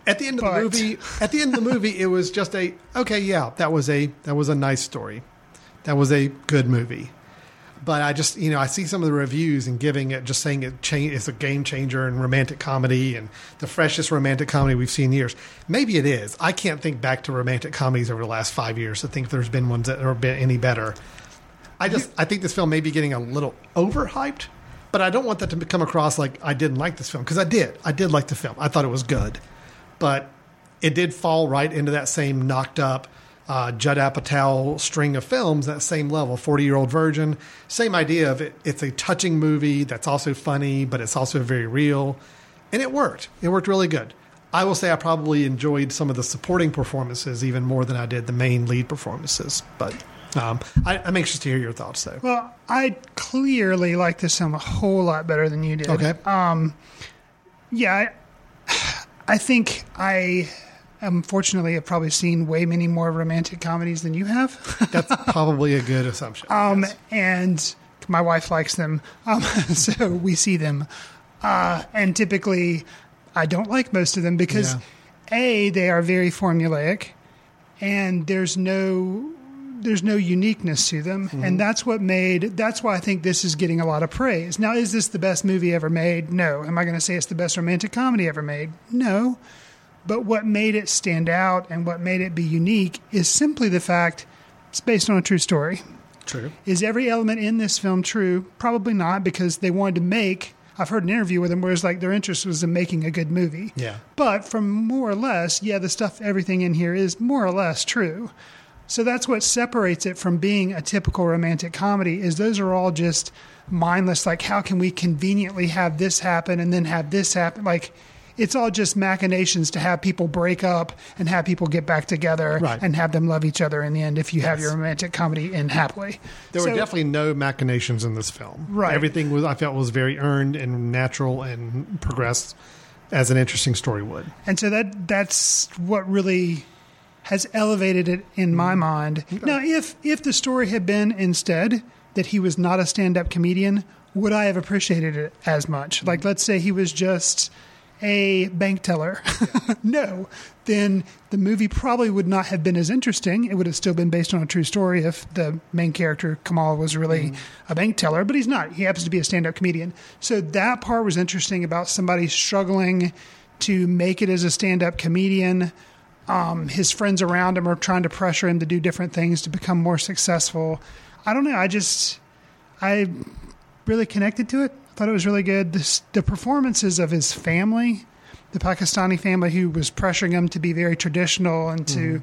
At the end of But- the movie, at the end of the movie, it was just a okay, yeah, that was a that was a nice story, that was a good movie. But I just you know I see some of the reviews and giving it just saying it change it's a game changer and romantic comedy and the freshest romantic comedy we've seen in years. Maybe it is. I can't think back to romantic comedies over the last five years to think there's been ones that have been any better. I just I think this film may be getting a little overhyped, but I don't want that to come across like I didn't like this film because I did. I did like the film. I thought it was good, but it did fall right into that same knocked up uh, Judd Apatow string of films. That same level, Forty Year Old Virgin. Same idea of it. It's a touching movie that's also funny, but it's also very real, and it worked. It worked really good. I will say I probably enjoyed some of the supporting performances even more than I did the main lead performances, but. Um, I, I'm anxious to hear your thoughts, though. Well, I clearly like this film a whole lot better than you did. Okay. Um, yeah, I, I think I, unfortunately, have probably seen way many more romantic comedies than you have. [LAUGHS] That's probably a good assumption. Um, and my wife likes them, um, [LAUGHS] so we see them. Uh, and typically, I don't like most of them because Yeah. a they are very formulaic, and there's no there's no uniqueness to them, Mm-hmm. and that's what made that's why I think this is getting a lot of praise. Now, is this the best movie ever made? No. Am I going to say it's the best romantic comedy ever made? No. But what made it stand out and what made it be unique is simply the fact it's based on a true story. True. Is every element in this film true? Probably not, because they wanted to make. I've heard an interview with them where it's like their interest was in making a good movie. Yeah. But from more or less, yeah, the stuff, everything in here is more or less true. So that's what separates it from being a typical romantic comedy. Is those are all just mindless. Like, how can we conveniently have this happen and then have this happen? Like, it's all just machinations to have people break up and have people get back together Right. and have them love each other in the end. If you have your romantic comedy end happily, There So- were definitely no machinations in this film. Right. Everything was I felt was very earned and natural and progressed as an interesting story would. And so that that's what really has elevated it in my mm-hmm. mind. Now, if if the story had been instead that he was not a stand-up comedian, would I have appreciated it as much? Mm-hmm. Like, let's say he was just a bank teller. [LAUGHS] no, then the movie probably would not have been as interesting. It would have still been based on a true story if the main character, Kumail, was really mm-hmm. a bank teller, but he's not. He happens to be a stand up comedian. So that part was interesting about somebody struggling to make it as a stand up comedian. Um, his friends around him are trying to pressure him to do different things to become more successful. I don't know. I just, I really connected to it. I thought it was really good. This, the performances of his family, the Pakistani family who was pressuring him to be very traditional and to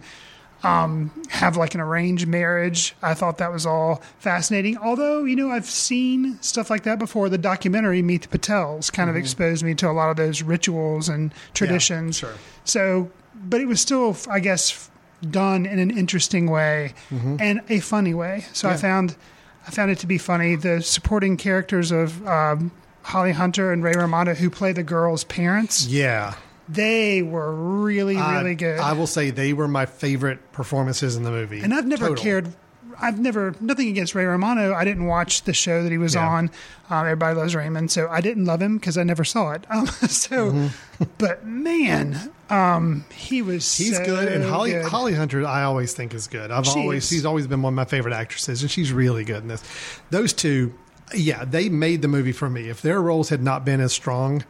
um, have like an arranged marriage. I thought that was all fascinating. Although, you know, I've seen stuff like that before. The documentary Meet the Patels kind of exposed me to a lot of those rituals and traditions. sure. So, but it was still, I guess, done in an interesting way and a funny way. So I found, I found it to be funny. The supporting characters of um, Holly Hunter and Ray Romano, who play the girls' parents, Yeah. they were really, really I, good. I will say they were my favorite performances in the movie. And I've never Total. cared. I've never nothing against Ray Romano. I didn't watch the show that he was Yeah. on. Um, Everybody loves Raymond, so I didn't love him because I never saw it. [LAUGHS] Um, so, Mm-hmm. but man, um, he was He's so good, and Holly good. Holly Hunter, I always think is good. I've She always is. she's always been one of my favorite actresses, and she's really good in this. Those two, yeah, they made the movie for me. If their roles had not been as strong,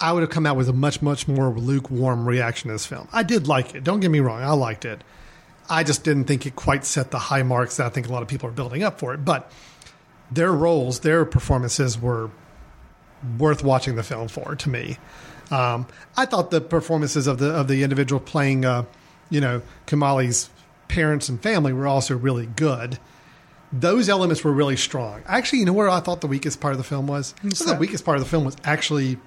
I would have come out with a much much more lukewarm reaction to this film. I did like it. Don't get me wrong, I liked it. I just didn't think it quite set the high marks that I think a lot of people are building up for it. But their roles, their performances were worth watching the film for to me. Um, I thought the performances of the of the individual playing, uh, you know, Kumail's parents and family were also really good. Those elements were really strong. Actually, you know where I thought the weakest part of the film was? The weakest part of the film was actually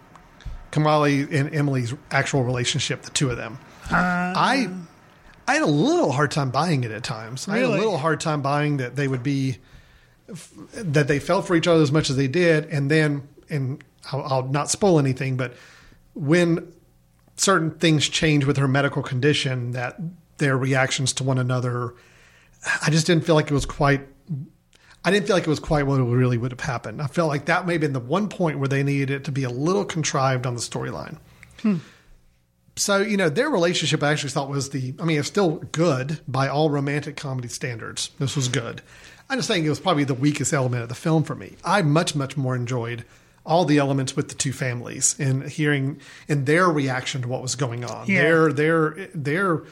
Kamali and Emily's actual relationship, the two of them. I I had a little hard time buying it at times. I had a little hard time buying that they would be that they felt for each other as much as they did, and then and I'll, I'll not spoil anything, but when certain things change with her medical condition, that their reactions to one another, I just didn't feel like it was quite. I didn't feel like it was quite what it really would have happened. I felt like that may have been the one point where they needed it to be a little contrived on the storyline. Hmm. So, you know, their relationship I actually thought was the, I mean, it's still good by all romantic comedy standards. This was good. I'm just saying it was probably the weakest element of the film for me. I much, much more enjoyed all the elements with the two families and hearing and their reaction to what was going on. Yeah. Their, their, their,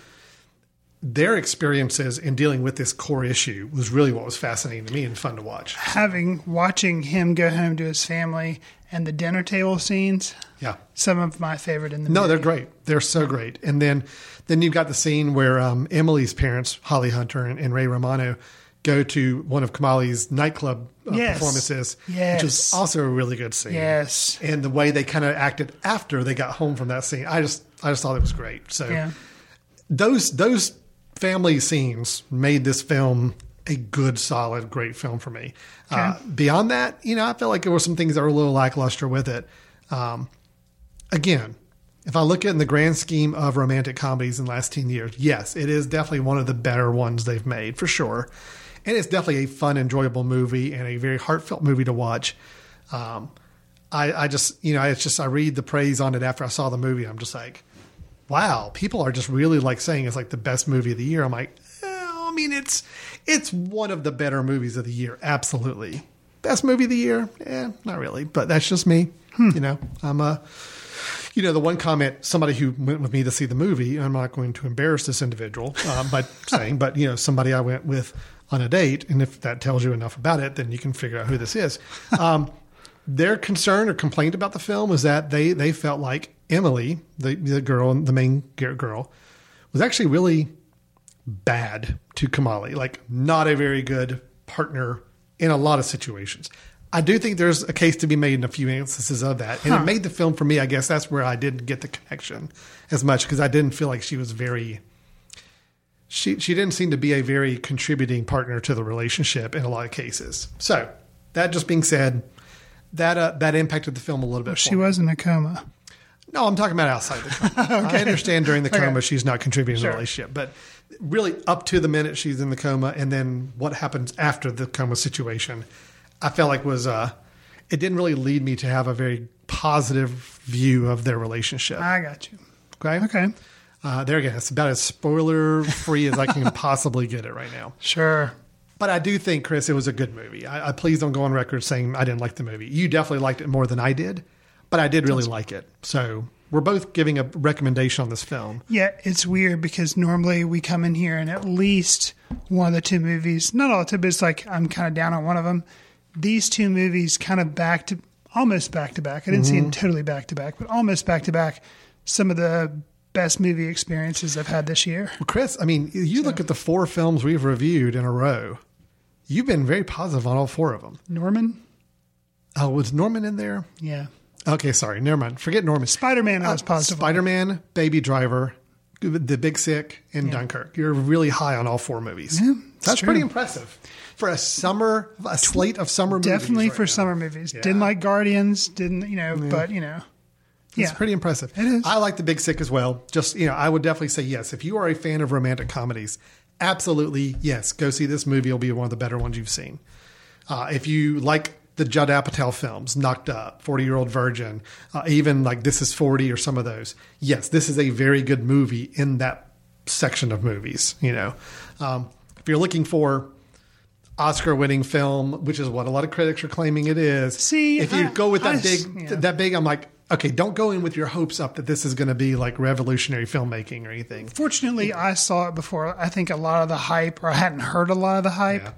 their experiences in dealing with this core issue was really what was fascinating to me and fun to watch. having watching him go home to his family and the dinner table scenes. Yeah. Some of my favorite in the No, movie. they're great. They're so great. And then then you've got the scene where um, Emily's parents, Holly Hunter and, and Ray Romano, go to one of Kumail's nightclub uh, Yes. performances, Yes. which is also a really good scene. Yes. And the way they kind of acted after they got home from that scene, I just I just thought it was great. So Yeah. those those family scenes made this film a good, solid, great film for me. Uh, beyond that, you know, I felt like there were some things that were a little lackluster with it. Um, again, if I look at it in the grand scheme of romantic comedies in the last 10 years, yes, it is definitely one of the better ones they've made for sure. And it's definitely a fun, enjoyable movie and a very heartfelt movie to watch. Um, I, I just, you know, it's just, I read the praise on it after I saw the movie. I'm just like, wow, people are just really like saying it's like the best movie of the year. I'm like, eh, I mean, it's, it's one of the better movies of the year. Absolutely. Best movie of the year? Eh, not really, but that's just me. You know, I'm a, you know, the one comment, somebody who went with me to see the movie, I'm not going to embarrass this individual um, by [LAUGHS] saying, but, you know, somebody I went with on a date, and if that tells you enough about it, then you can figure out who this is. Um, [LAUGHS] their concern or complaint about the film was that they, they felt like Emily, the, the girl, the main girl, was actually really bad to Kumail, like not a very good partner in a lot of situations. I do think there's a case to be made in a few instances of that. And it made the film for me, I guess that's where I didn't get the connection as much because I didn't feel like she was very she she didn't seem to be a very contributing partner to the relationship in a lot of cases. So, that just being said, that uh, that impacted the film a little bit. She was in a coma. No, I'm talking about outside the coma. [LAUGHS] I understand during the Okay. coma she's not contributing to the relationship, but really up to the minute she's in the coma and then what happens after the coma situation, I felt like was uh, it didn't really lead me to have a very positive view of their relationship. I got you. Okay. Okay. Uh, there again, it's about as spoiler free as I can [LAUGHS] possibly get it right now. Sure. But I do think, Chris, it was a good movie. I, I please don't go on record saying I didn't like the movie. You definitely liked it more than I did, but I did really like it. So we're both giving a recommendation on this film. Yeah, it's weird because normally we come in here and at least one of the two movies, not all the two, but it's like I'm kind of down on one of them. These two movies kind of back to almost back to back. I didn't see Mm-hmm. them totally back to back, but almost back to back. Some of the best movie experiences I've had this year. Well, Chris, I mean, you look at the four films we've reviewed in a row. You've been very positive on all four of them. Norman? Oh, was Norman in there? Yeah. Okay, sorry. Never mind. Forget Norman. Spider Man, I was uh, positive. Spider Man, Baby Driver, The Big Sick, and Dunkirk. You're really high on all four movies. Yeah, That's true. pretty impressive for a summer, a slate of summer movies. Definitely right for now. summer movies. Yeah. Didn't like Guardians, didn't, you know, but, you know. It's Yeah. pretty impressive. It is. I like The Big Sick as well. Just, you know, I would definitely say yes. If you are a fan of romantic comedies, absolutely yes. Go see this movie. It'll be one of the better ones you've seen. Uh, if you like the Judd Apatow films, Knocked Up, 40 Year Old Virgin, uh, even like This Is 40 or some of those, yes, this is a very good movie in that section of movies, you know. Um, if you're looking for Oscar winning film, which is what a lot of critics are claiming it is. See, if you I- go with that I big yeah. that big, I'm like, okay, don't go in with your hopes up that this is going to be like revolutionary filmmaking or anything. Fortunately, I saw it before. I think a lot of the hype, or I hadn't heard a lot of the hype. Yeah.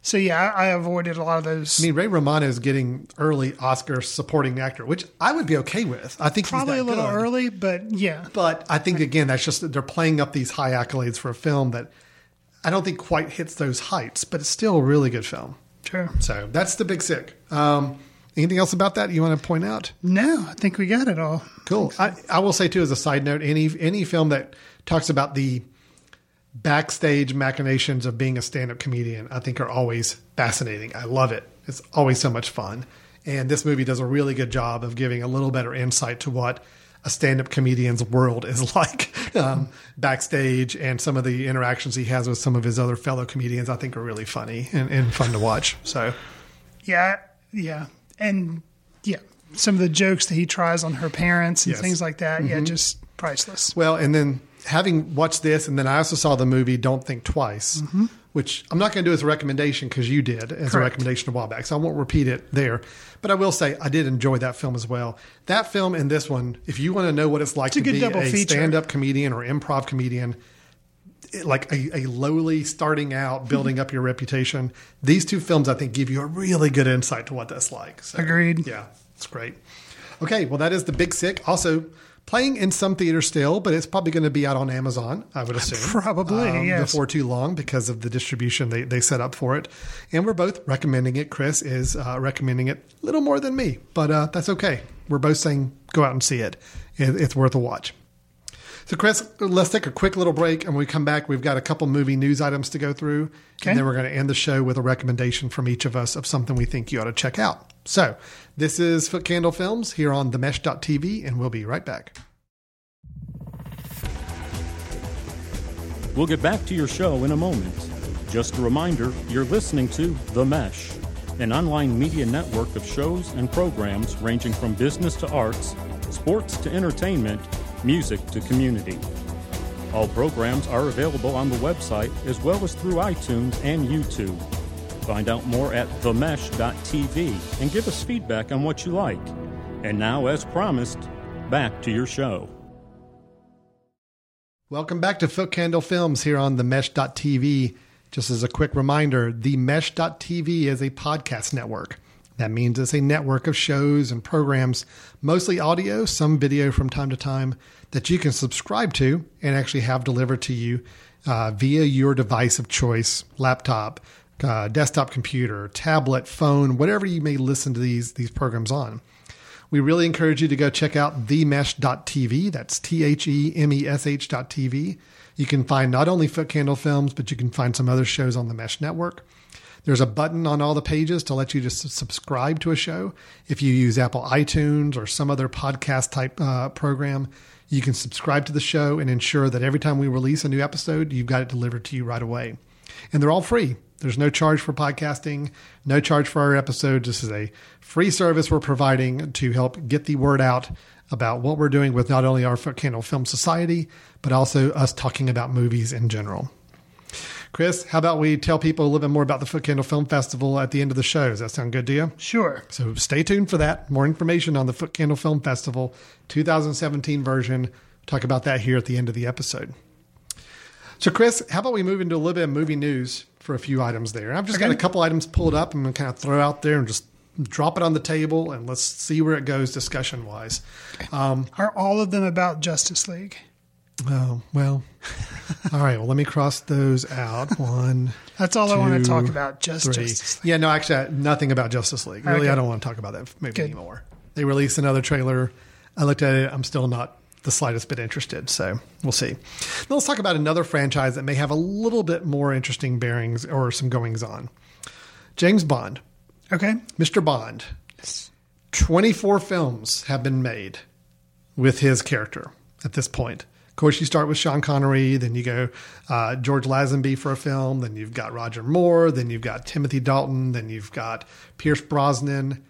So yeah, I, I avoided a lot of those. I mean, Ray Romano is getting early Oscar supporting actor, which I would be okay with. I think he's Probably a little good. early, but yeah. But I think again, that's just they're playing up these high accolades for a film that I don't think quite hits those heights, but it's still a really good film. Sure. So that's the big sick. Um, anything else about that you want to point out? No, I think we got it all. Cool. I, I will say too, as a side note, any any film that talks about the backstage machinations of being a stand-up comedian, I think are always fascinating. I love it. It's always so much fun. And this movie does a really good job of giving a little better insight to what a stand-up comedian's world is [LAUGHS] like um, backstage, and some of the interactions he has with some of his other fellow comedians. I think are really funny and, and fun to watch. So Yeah, yeah, and yeah, some of the jokes that he tries on her parents and Yes. things like that. Yeah, mm-hmm. just priceless. Well, and then having watched this, and then I also saw the movie Don't Think Twice, mm-hmm. which I'm not going to do as a recommendation because you did as a recommendation a while back. So I won't repeat it there. But I will say I did enjoy that film as well. That film and this one, if you want to know what it's like a to be double a feature. stand up comedian or improv comedian, like a, a lowly starting out, building up your reputation, these two films I think give you a really good insight to what that's like. So, Agreed. Yeah, it's great. Okay, well, that is The Big Sick. Also playing in some theaters still, but it's probably going to be out on Amazon, I would assume. [LAUGHS] Probably, um, yes. Before too long because of the distribution they, they set up for it. And we're both recommending it. Chris is uh, recommending it a little more than me, but uh, that's okay. We're both saying go out and see it. it. It's worth a watch. So, Chris, let's take a quick little break. And when we come back, we've got a couple movie news items to go through. Okay. And then we're going to end the show with a recommendation from each of us of something we think you ought to check out. So, this is Foot Candle Films here on themesh.tv, and we'll be right back. We'll get back to your show in a moment. Just a reminder you're listening to The Mesh, an online media network of shows and programs ranging from business to arts, sports to entertainment, music to community. All programs are available on the website as well as through iTunes and YouTube. Find out more at themesh.tv and give us feedback on what you like. And now, as promised, back to your show. Welcome back to Foot Candle Films here on the Mesh.tv. Just as a quick reminder, the Mesh.tv is a podcast network. That means it's a network of shows and programs, mostly audio, some video from time to time, that you can subscribe to and actually have delivered to you uh, via your device of choice laptop, uh, desktop computer, tablet, phone, whatever you may listen to these, these programs on. We really encourage you to go check out themesh.tv. That's T H E M E S H dot TV. You can find not only Foot Candle Films, but you can find some other shows on the Mesh Network. There's a button on all the pages to let you just subscribe to a show. If you use Apple iTunes or some other podcast type uh, program, you can subscribe to the show and ensure that every time we release a new episode, you've got it delivered to you right away. And they're all free. There's no charge for podcasting, no charge for our episodes. This is a free service we're providing to help get the word out about what we're doing with not only our Candle Film Society, but also us talking about movies in general. Chris, how about we tell people a little bit more about the Foot Candle Film Festival at the end of the show? Does that sound good to you? Sure. So stay tuned for that. More information on the Foot Candle Film Festival 2017 version. Talk about that here at the end of the episode. So, Chris, how about we move into a little bit of movie news for a few items there? I've just got a couple items pulled up. I'm going to kind of throw out there and just drop it on the table and let's see where it goes discussion wise. Um, Are all of them about Justice League? Oh, well. [LAUGHS] all right. Well, let me cross those out. One. That's all I want to talk about. Just three. Justice Yeah, no, actually, I- nothing about Justice League. Really, Okay. I don't want to talk about that movie Good. anymore. They released another trailer. I looked at it. I'm still not the slightest bit interested. So we'll see. Now let's talk about another franchise that may have a little bit more interesting bearings or some goings on. James Bond, Okay. Mr. Bond. Yes. 24 films have been made with his character at this point. Of course, you start with Sean Connery, then you go uh, George Lazenby for a film, then you've got Roger Moore, then you've got Timothy Dalton, then you've got Pierce Brosnan,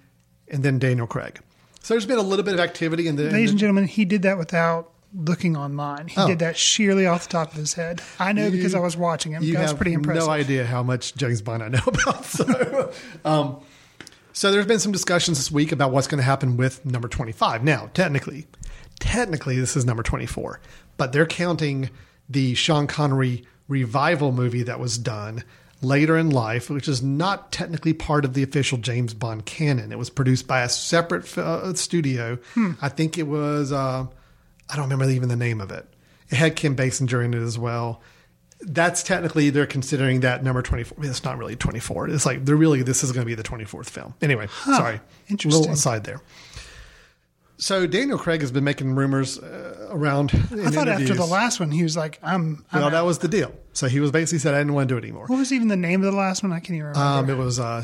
and then Daniel Craig. So there's been a little bit of activity in the. in Ladies the- and gentlemen, he did that without looking online. He Oh. did that sheerly off the top of his head. I know because I was watching him. You That was have pretty impressive. no idea how much James Bond I know [LAUGHS] about. So, um, so there's been some discussions this week about what's going to happen with number 25. Now, technically, technically this is number 24, but they're counting the Sean Connery revival movie that was done later in life, which is not technically part of the official James Bond canon. It was produced by a separate uh, studio. I think it was. Uh, I don't remember even the name of it. It had Kim Basinger in it as well. That's technically they're considering that number twenty four. It's not really twenty four. It's like they're really this is going to be the twenty fourth film. Anyway, sorry, interesting. Little aside there. So Daniel Craig has been making rumors uh, around. I thought after the last one, he was like, "I'm." I'm well, out. that was the deal. So he was basically said, "I didn't want to do it anymore." What was even the name of the last one? I can't even remember. Um, it was uh,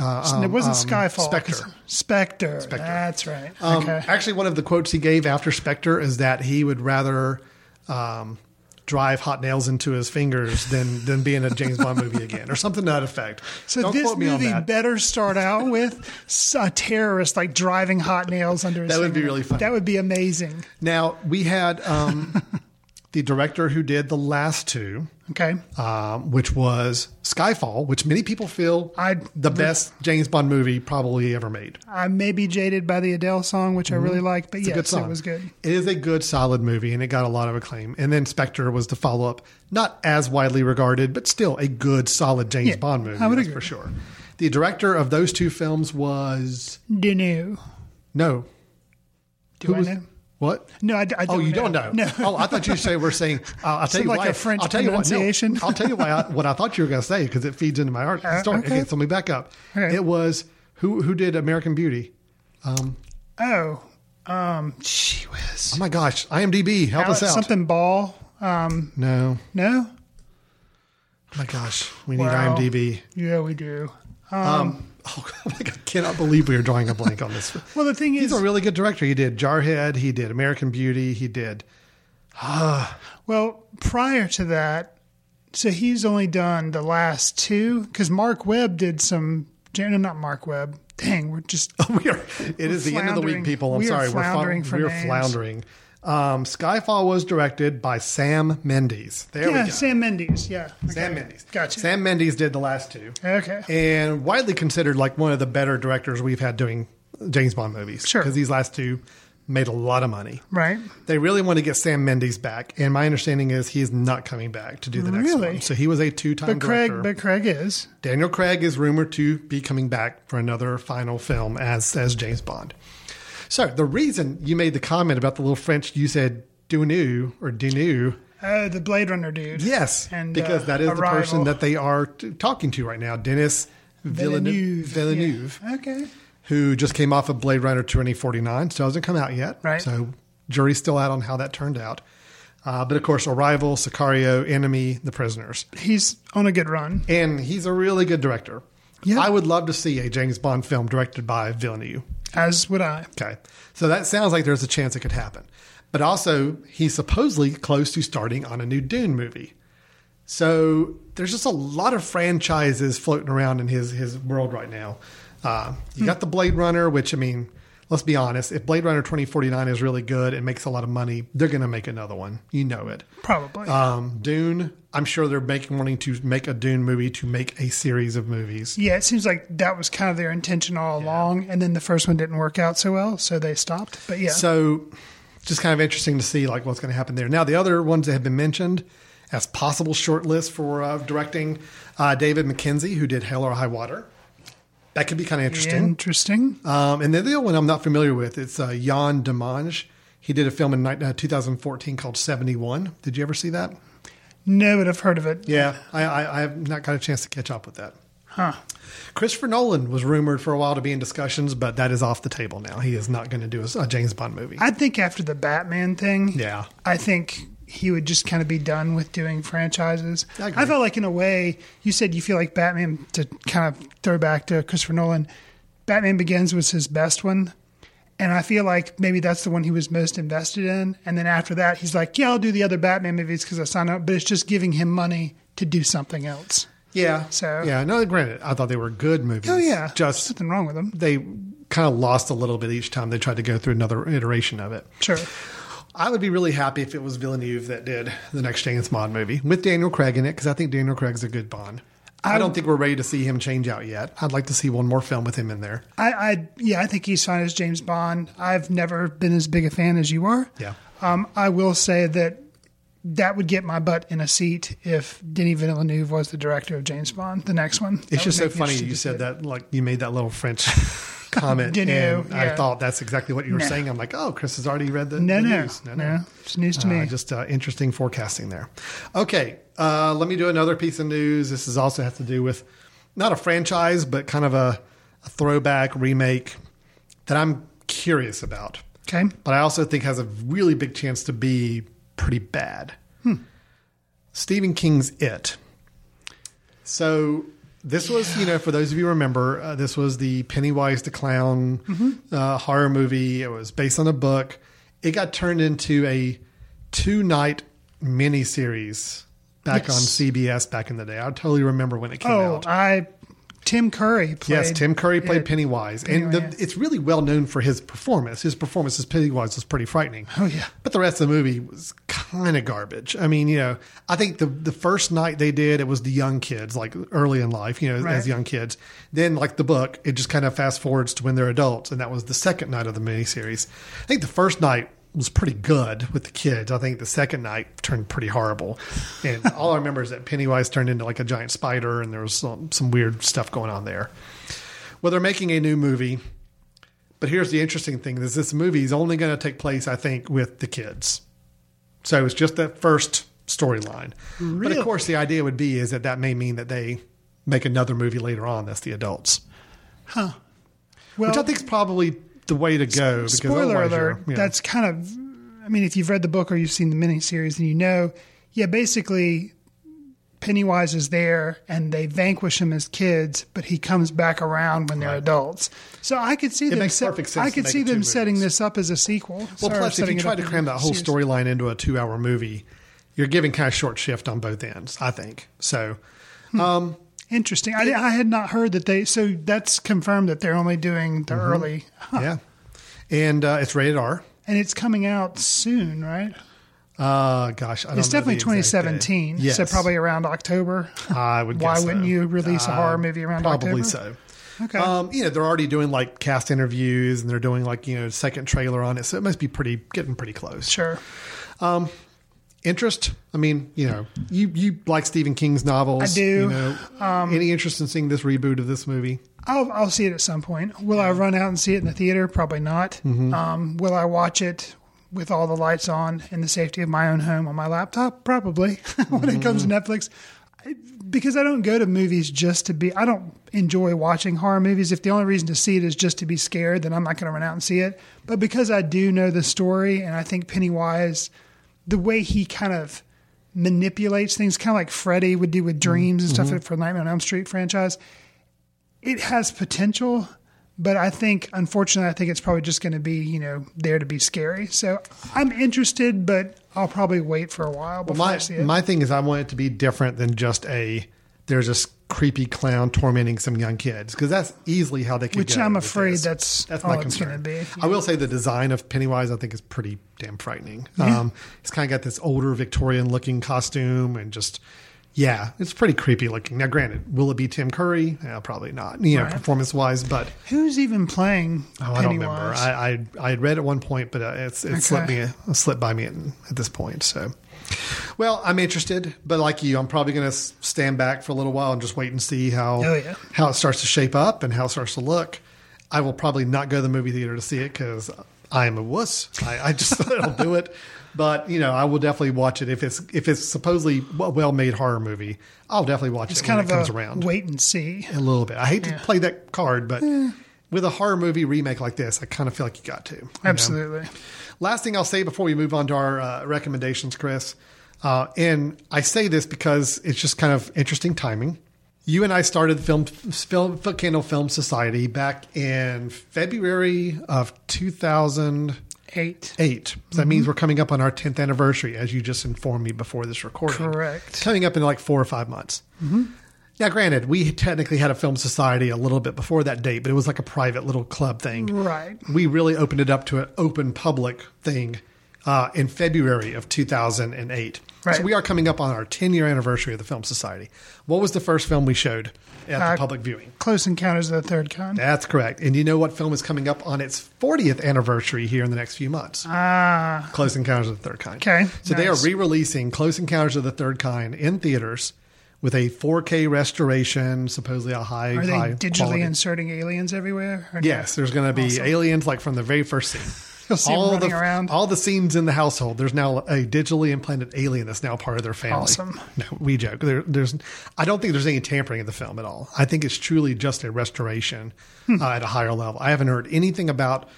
uh, um, it wasn't um, Skyfall. Spectre. Spectre. That's right. Um, okay. Actually, one of the quotes he gave after Spectre is that he would rather um, drive hot nails into his fingers than than be in a James Bond movie again, or something to that effect. So Don't this quote me on movie better start out with a terrorist like driving hot nails under his. That would be really funny. That would be amazing. Now we had um, the director who did the last two, Okay. um, which was Skyfall, which many people feel I the best James Bond movie probably ever made. I may be jaded by the Adele song, which I really like, but Mm-hmm. It's yes, it was good. It is a good, solid movie, and it got a lot of acclaim. And then Spectre was the follow up, not as widely regarded, but still a good, solid James Yeah, Bond movie. I would agree. for sure. The director of those two films was Dinu. no. Do Who I was- know? What? No, I, I don't Oh, you know. don't know? No. Oh, I thought you say we're saying. Uh, I'll tell you like why. a French I'll tell you what. No. I'll tell you why. I, what I thought you were going to say because it feeds into my art Uh, story. okay. Okay, so let me back up. Okay. It was who who did American Beauty. Um, Oh, um, gee whiz. Oh my gosh, IMDb, help us out. Something ball. Um, No, no. oh my gosh, we need Wow. IMDb. Yeah, we do. Um, oh my [LAUGHS] God, I cannot believe we are drawing a blank on this. Well, the thing He's is, he's a really good director. He did Jarhead. He did American Beauty. He did. Uh, well, prior to that, so he's only done the last two because Mark Webb did some. No, not Mark Webb. Dang, we're just [LAUGHS] we are. It is the end of the week, people. I'm We sorry. We're floundering for we're names. floundering. Um, Skyfall was directed by Sam Mendes. There yeah, we go. Sam Mendes. Yeah, Sam Mendes. Gotcha. Sam Mendes did the last two. Okay. And widely considered like one of the better directors we've had doing James Bond movies. Sure. Because these last two made a lot of money. Right. They really want to get Sam Mendes back, and my understanding is he's not coming back to do the next Really? one. So he was a two-time But Craig, but Craig is. Daniel Craig is rumored to be coming back for another final film as as James Bond. So the reason you made the comment about the little French, you said Dunu or Dunu. Uh, the Blade Runner dude. Yes, And, because uh, that is the person that they are t- talking to right now, Denis Villeneuve. Villeneuve. Yeah. Okay. who just came off of Blade Runner 2049, still hasn't come out yet. Right. So jury's still out on how that turned out. Uh, but of course, Arrival, Sicario, Enemy, The Prisoners. He's on a good run. And he's a really good director. Yeah. I would love to see a James Bond film directed by Villeneuve. As would I. Okay. So that sounds like there's a chance it could happen. But also, he's supposedly close to starting on a new Dune movie. So there's just a lot of franchises floating around in his, his world right now. Uh, you got the Blade Runner, which, I mean, let's be honest, if Blade Runner 2049 is really good and makes a lot of money, they're going to make another one. You know it. Probably. Um, Dune, I'm sure they're making wanting to make a Dune movie to make a series of movies. yeah, it seems like that was kind of their intention all along, and then the first one didn't work out so well, so they stopped. But yeah, So just kind of interesting to see like what's going to happen there. Now the other ones that have been mentioned as possible short list for uh, directing uh, David Mackenzie, who did Hell or High Water. That could be kind of interesting. interesting. Um, and then the other one I'm not familiar with, it's uh, Yann Demange. He did a film in uh, 2014 called 71. Did you ever see that? No, but I've heard of it. Yeah, I, I, I have not got a chance to catch up with that. Huh. Christopher Nolan was rumored for a while to be in discussions, but that is off the table now. He is not going to do a, a James Bond movie. I think after the Batman thing, Yeah. I think he would just kind of be done with doing franchises. I I, felt like, in a way, you said you feel like Batman to kind of throw back to Christopher Nolan. Batman Begins was his best one. And I feel like maybe that's the one he was most invested in. And then after that, he's like, yeah, I'll do the other Batman movies because I signed up, but it's just giving him money to do something else. Yeah. So- yeah, no, granted, I thought they were good movies. Oh, yeah. Just Nothing wrong with them. they kind of lost a little bit each time they tried to go through another iteration of it. Sure. I would be really happy if it was Villeneuve that did the next James Bond movie with Daniel Craig in it because I think Daniel Craig's a good Bond. I, don't think we're ready to see him change out yet. I'd like to see one more film with him in there. I, I yeah, I think he's fine as James Bond. I've never been as big a fan as you are. Yeah. Um, I will say that that would get my butt in a seat if Denis Villeneuve was the director of James Bond, the next one. It's just so funny you said that, like you made that little French [LAUGHS] comment, Didn't and you? I thought that's exactly what you were No. saying. I'm like, oh, Chris has already read the, news. No, the no, news. no, it's news to Uh, me. Just uh, interesting forecasting there. Okay, uh, let me do another piece of news. This is also has to do with not a franchise, but kind of a, a throwback remake that I'm curious about. Okay. But I also think has a really big chance to be pretty bad. Hmm. Stephen King's It. So this was, you know, for those of you who remember, uh, this was the Pennywise the Clown Mm-hmm. uh, horror movie. It was based on a book. It got turned into a two night mini series back Yes. on CBS back in the day. I totally remember when it came Oh, out. I Tim Curry played. Yes, Tim Curry played it. Pennywise, and the, it's really well known for his performance. His performance as Pennywise was pretty frightening. Oh yeah. But the rest of the movie was kind of garbage. I mean, you know, I think the the first night they did it was the young kids, like early in life, you know, Right. as young kids. Then, like the book, it just kind of fast forwards to when they're adults, and that was the second night of the miniseries. I think the first night was pretty good with the kids. I think the second night turned pretty horrible, and [LAUGHS] all I remember is that Pennywise turned into like a giant spider, and there was some, some weird stuff going on there. Well, they're making a new movie. But here's the interesting thing: is this movie is only going to take place, I think, with the kids. So it's just that first storyline. Really? But of course, the idea would be is that that may mean that they make another movie later on. That's the adults, Huh. Well, which I think is probably the way to go. Because spoiler alert. you know, That's kind of. I mean, if you've read the book or you've seen the miniseries, then you know. Yeah, basically, Pennywise is there, and they vanquish him as kids, but he comes back around when they're adults. So I could see them. makes set- perfect sense I could see them setting movies. this up as a sequel. well, Sorry, plus if you it try to cram that whole storyline into a two-hour movie, you're giving kind of short shift on both ends. I think so. Um, Interesting. I, I had not heard that they. So that's confirmed that they're only doing the Mm-hmm. early, Yeah, [LAUGHS] and uh, it's rated R. and it's coming out soon, right? Uh, gosh, I don't It's know definitely 2017. Yes. So probably around October. I would. Why wouldn't so. you release a horror movie around Probably October? Probably so. Okay. Um, you know, they're already doing like cast interviews and they're doing like, you know, second trailer on it. So it must be pretty, getting pretty close. sure. Interest? I mean, you know, you, you like Stephen King's novels. I do. You know, any interest in seeing this reboot of this movie? I'll I'll see it at some point. Will I run out and see it in the theater? Probably not. Mm-hmm. Um, will I watch it with all the lights on in the safety of my own home on my laptop? Probably. [LAUGHS] when it comes to Mm-hmm. Netflix, because I don't go to movies just to be. I don't enjoy watching horror movies. If the only reason to see it is just to be scared, then I'm not going to run out and see it. But because I do know the story, and I think Pennywise the way he kind of manipulates things, kind of like Freddy would do with dreams and stuff Mhm. for Nightmare on Elm Street franchise. It has potential, but I think, unfortunately, I think it's probably just going to be, you know, there to be scary. So I'm interested, but I'll probably wait for a while Well, before I my see it. my thing is I want it to be different than just a there's this creepy clown tormenting some young kids because that's easily how they could Which I'm afraid this. that's that's all my concern. be. I will say the design of Pennywise I think is pretty damn frightening. Yeah. Um, it's kind of got this older Victorian looking costume and just yeah, it's pretty creepy looking. Now, granted, will it be Tim Curry? Yeah, probably not. You know, Right. performance wise, but Who's even playing Oh, I don't remember. I, I I had read at one point, but uh, it's it slipped me it slipped by me at, at this point. So, well, I'm interested, but like you, I'm probably going to stand back for a little while and just wait and see how Oh, yeah. how it starts to shape up and how it starts to look. I will probably not go to the movie theater to see it because I am a wuss. I, I just [LAUGHS] don't do it. But you know, I will definitely watch it if it's if it's supposedly a well made horror movie. I'll definitely watch it's it kind when of it comes a around wait and see. a little bit. I hate Yeah. to play that card, but eh. With a horror movie remake like this, I kind of feel like you got to. you know? Absolutely. Last thing I'll say before we move on to our uh, recommendations, Chris, uh, and I say this because it's just kind of interesting timing. You and I started the film, film Foot Candle Film Society back in February of 2008. Eight. So that means we're coming up on our 10th anniversary, as you just informed me before this recording. Correct. Coming up in like four or five months. hmm Now, granted, we technically had a film society a little bit before that date, but it was like a private little club thing. Right. We really opened it up to an open public thing uh, in February of 2008. Right. So we are coming up on our 10 year anniversary of the Film Society. What was the first film we showed at Uh, the public viewing? Close Encounters of the Third Kind. That's correct. And you know what film is coming up on its 40th anniversary here in the next few months? Ah. Close Encounters of the Third Kind. Okay, So they are re releasing Close Encounters of the Third Kind in theaters with a 4K restoration, supposedly a high, Are they high digitally quality. inserting aliens everywhere? Or no? Yes, there's going to be Awesome. aliens like from the very first scene. [LAUGHS] You'll see them running the around. all the scenes in the household. There's now a digitally implanted alien that's now part of their family. Awesome. [LAUGHS] No, we joke. There, there's, I don't think there's any tampering in the film at all. I think it's truly just a restoration Hmm. uh, at a higher level. I haven't heard anything about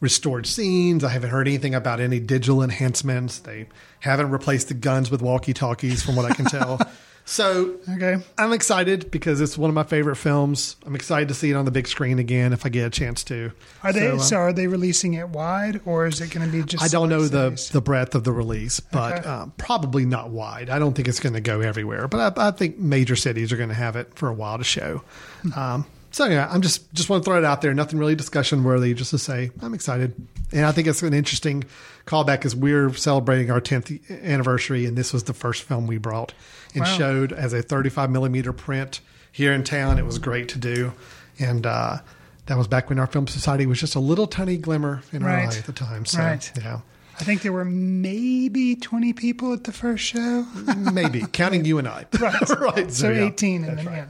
restored scenes. I haven't heard anything about any digital enhancements. They haven't replaced the guns with walkie talkies, from what I can tell. [LAUGHS] So okay, I'm excited because it's one of my favorite films. I'm excited to see it on the big screen again if I get a chance to. Are they uh, so? Are they releasing it wide, or is it going to be just? I don't know the the breadth of the release, but Okay. um, probably not wide. I don't think it's going to go everywhere, but I, I think major cities are going to have it for a while to show. Hmm. Um, so yeah, I'm just just want to throw it out there. Nothing really discussion worthy, just to say I'm excited, and I think it's an interesting callback as we're celebrating our 10th anniversary, and this was the first film we brought and Wow. showed as a 35 millimeter print here in town. It was great to do, and. uh that was back when our film society was just a little tiny glimmer in our Right. eye at the time. So, Right. yeah. I think there were maybe twenty people at the first show. Maybe counting you and I. [LAUGHS] right. [LAUGHS] right. So yeah. eighteen, and then yeah.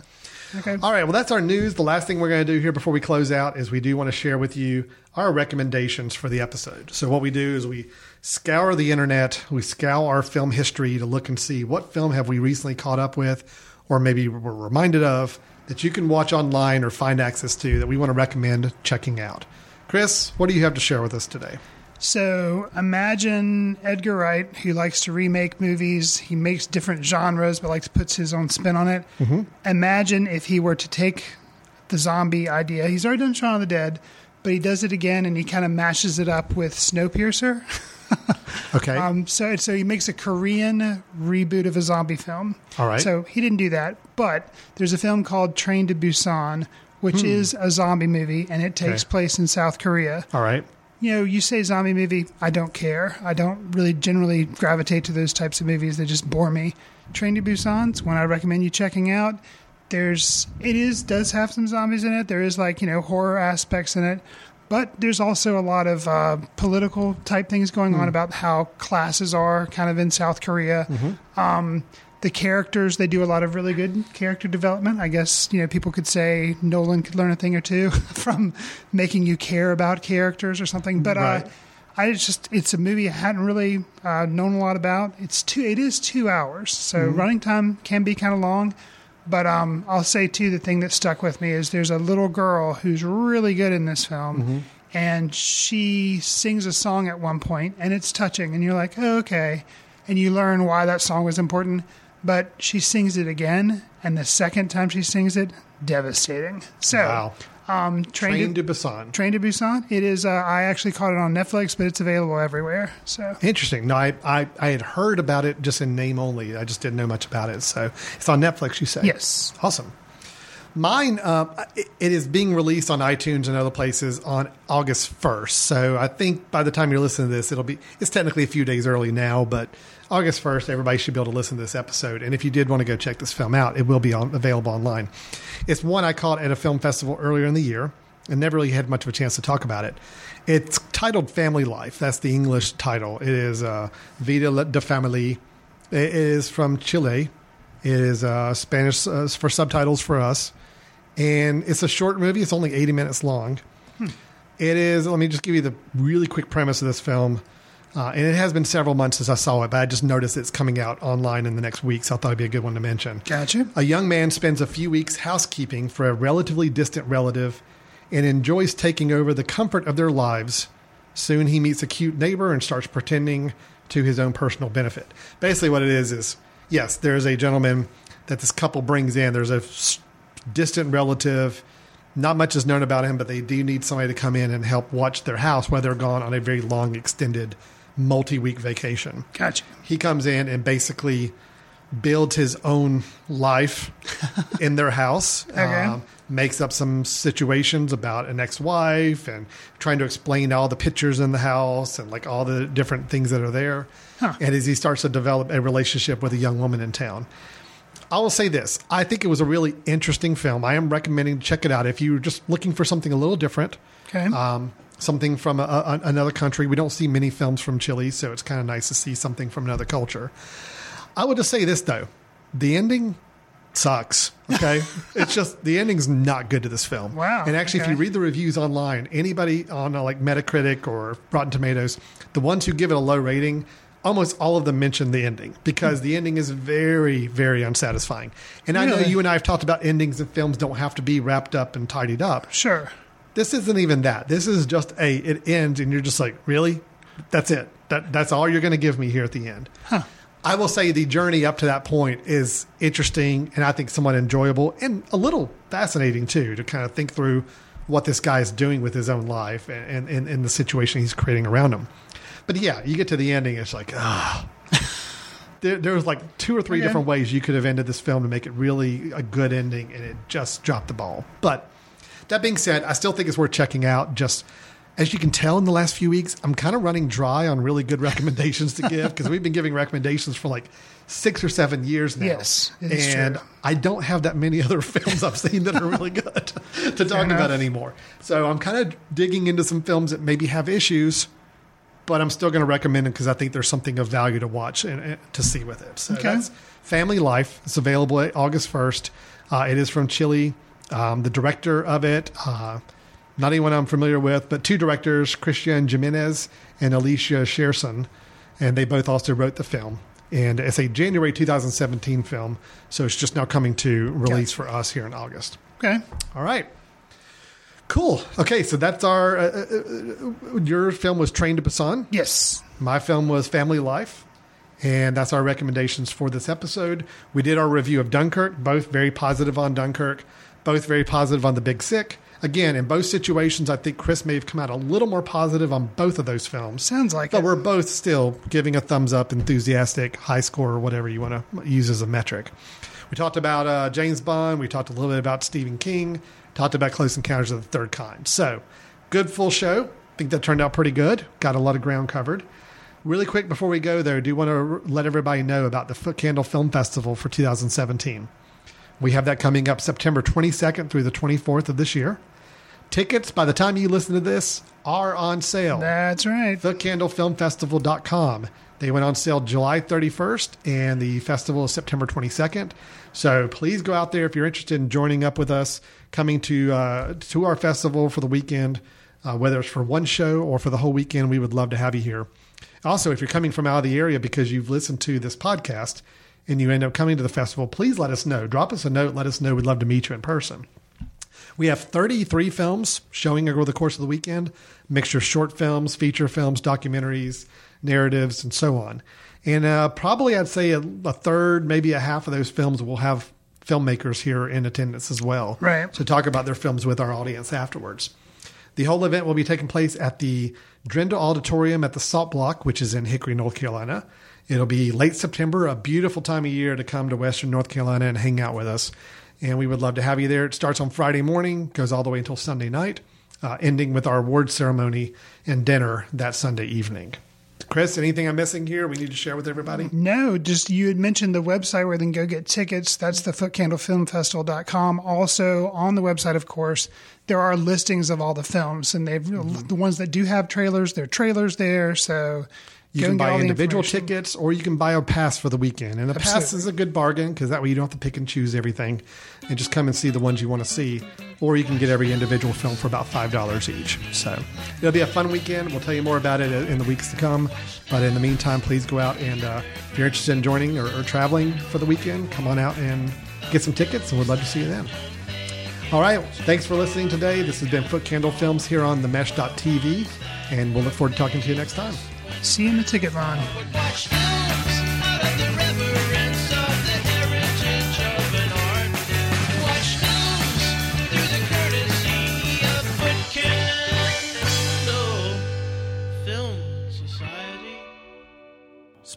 Okay. All right. Well, that's our news. The last thing we're going to do here before we close out is we do want to share with you our recommendations for the episode. So what we do is we scour the internet, we scour our film history to look and see what film have we recently caught up with, or maybe were reminded of that you can watch online or find access to that we want to recommend checking out. Chris, what do you have to share with us today? So imagine Edgar Wright, who likes to remake movies. He makes different genres, but likes puts his own spin on it. Mhm. Imagine if he were to take the zombie idea. He's already done Shaun of the Dead, but he does it again, and he kind of mashes it up with Snowpiercer. [LAUGHS] Okay. Um, so so he makes a Korean reboot of a zombie film. All right. So he didn't do that, but there's a film called Train to Busan, which Hmm. is a zombie movie, and it takes Okay. place in South Korea All right. You know, you say zombie movie, I don't care. I don't really generally gravitate to those types of movies. They just bore me. Train to Busan's one I recommend you checking out. There's it is does have some zombies in it. There is like, you know, horror aspects in it. But there's also a lot of uh, political type things going on Hmm. about how classes are kind of in South Korea. Um, the characters, they do a lot of really good character development. I guess, you know, people could say Nolan could learn a thing or two [LAUGHS] from making you care about characters or something. But Right. uh, I it's just, it's a movie I hadn't really uh, known a lot about. It's two, it is two hours. So Mhm. running time can be kind of long. But um, I'll say too, the thing that stuck with me is there's a little girl who's really good in this film, and she sings a song at one point, and it's touching, and you're like, oh, okay, and you learn why that song was important. But she sings it again, and the second time she sings it, devastating. So, Wow. um, Train, Train to, to Busan. Train to Busan. It is. Uh, I actually caught it on Netflix, but it's available everywhere. So Interesting. No, I, I, I had heard about it just in name only. I just didn't know much about it. So it's on Netflix, you say? Yes. Awesome. Mine, uh, it, is being released on iTunes and other places on August 1st. So I think by the time you're listening to this, it'll be, it's technically a few days early now, but August 1st, everybody should be able to listen to this episode. And if you did want to go check this film out, it will be on, available online. It's one I caught at a film festival earlier in the year and never really had much of a chance to talk about it. It's titled Family Life. That's the English title. It is uh, Vida de Family. It is from Chile. It is uh, Spanish uh, for subtitles for us. And it's a short movie. It's only 80 minutes long. It is, let me just give you the really quick premise of this film. Uh, and it has been several months since I saw it, but I just noticed it's coming out online in the next week, so I thought it'd be a good one to mention. Gotcha. A young man spends a few weeks housekeeping for a relatively distant relative and enjoys taking over the comfort of their lives. Soon he meets a cute neighbor and starts pretending to his own personal benefit. Basically, what it is is yes, there's a gentleman that this couple brings in. There's a distant relative. Not much is known about him, but they do need somebody to come in and help watch their house while they're gone on a very long, extended, multi week vacation. Gotcha. He comes in and basically builds his own life [LAUGHS] in their house. um, makes up some situations about an ex-wife and trying to explain all the pictures in the house and like all the different things that are there. And as he starts to develop a relationship with a young woman in town. I will say this. I think it was a really interesting film. I am recommending to check it out if you're just looking for something a little different. Okay. Um, something from a, a, another country. We don't see many films from Chile, so it's kind of nice to see something from another culture. I would just say this though, the ending sucks. Okay, [LAUGHS] it's just the ending's not good to this film. Wow, And actually, if you read the reviews online, anybody on uh, like Metacritic or Rotten Tomatoes, the ones who give it a low rating, almost all of them mention the ending because the ending is very, very unsatisfying. And I know Really? you and I have talked about endings of films don't have to be wrapped up and tidied up. Sure. This isn't even that. This is just a it ends and you're just like, really? That's it. That that's all you're going to give me here at the end. I will say the journey up to that point is interesting and I think somewhat enjoyable and a little fascinating too to kind of think through what this guy is doing with his own life and, and, and the situation he's creating around him. But yeah, you get to the ending, it's like, ah. there, there was like two or three Okay. different ways you could have ended this film to make it really a good ending, and it just dropped the ball. But that being said, I still think it's worth checking out. Just as you can tell in the last few weeks, I'm kind of running dry on really good [LAUGHS] recommendations to give because we've been giving recommendations for like six or seven years now. Yes, and true. I don't have that many other [LAUGHS] films I've seen that are really good [LAUGHS] to talk about anymore. So I'm kind of digging into some films that maybe have issues, but I'm still going to recommend it because I think there's something of value to watch and, and to see with it. So Okay. that's Family Life. It's available at August 1st. Uh, it is from Chile. Um, the director of it, uh, not anyone I'm familiar with, but two directors, Christian Jimenez and Alicia Scherson, and they both also wrote the film. And it's a January 2017 film, so it's just now coming to release for us here in August. Okay. All right. Cool. Okay, so that's our. Uh, uh, uh, your film was Train to Busan. Yes. My film was Family Life. And that's our recommendations for this episode. We did our review of Dunkirk, both very positive on Dunkirk, both very positive on The Big Sick. Again, in both situations, I think Chris may have come out a little more positive on both of those films. Sounds like But it. we're both still giving a thumbs up, enthusiastic, high score, or whatever you want to use as a metric. We talked about uh, James Bond. We talked a little bit about Stephen King. Talked about Close Encounters of the Third Kind. So, good full show. I think that turned out pretty good. Got a lot of ground covered. Really quick before we go, though, I do want to let everybody know about the Foot Candle Film Festival for 2017. We have that coming up September 22nd through the 24th of this year. Tickets, by the time you listen to this, are on sale. That's right. TheCandleFilmFestival.com. They went on sale July 31st, and the festival is September 22nd. So please go out there if you're interested in joining up with us, coming to uh, to our festival for the weekend, uh, whether it's for one show or for the whole weekend. We would love to have you here. Also, if you're coming from out of the area because you've listened to this podcast and you end up coming to the festival, please let us know. Drop us a note. Let us know. We'd love to meet you in person. We have 33 films showing over the course of the weekend, mixture of short films, feature films, documentaries, narratives, and so on. And uh, probably I'd say a, a third, maybe a half of those films will have filmmakers here in attendance as well. Right. To talk about their films with our audience afterwards. The whole event will be taking place at the Drendel Auditorium at the Salt Block, which is in Hickory, North Carolina. It'll be late September, a beautiful time of year to come to Western North Carolina and hang out with us. And we would love to have you there. It starts on Friday morning, goes all the way until Sunday night, uh, ending with our award ceremony and dinner that Sunday evening. Chris, anything I'm missing here we need to share with everybody? No, just you had mentioned the website where they can go get tickets. That's the footcandlefilmfestival.com. Also, on the website, of course, there are listings of all the films, and they've Mm-hmm. the ones that do have trailers, there are trailers there. So You can buy individual tickets or you can buy a pass for the weekend. And a pass is a good bargain because that way you don't have to pick and choose everything and just come and see the ones you want to see. Or you can get every individual film for about $5 each. So it'll be a fun weekend. We'll tell you more about it in the weeks to come. But in the meantime, please go out and uh, if you're interested in joining or, or traveling for the weekend, come on out and get some tickets and we'd love to see you then. All right. Thanks for listening today. This has been Foot Candle Films here on the mesh.tv. And we'll look forward to talking to you next time. See you in the ticket line.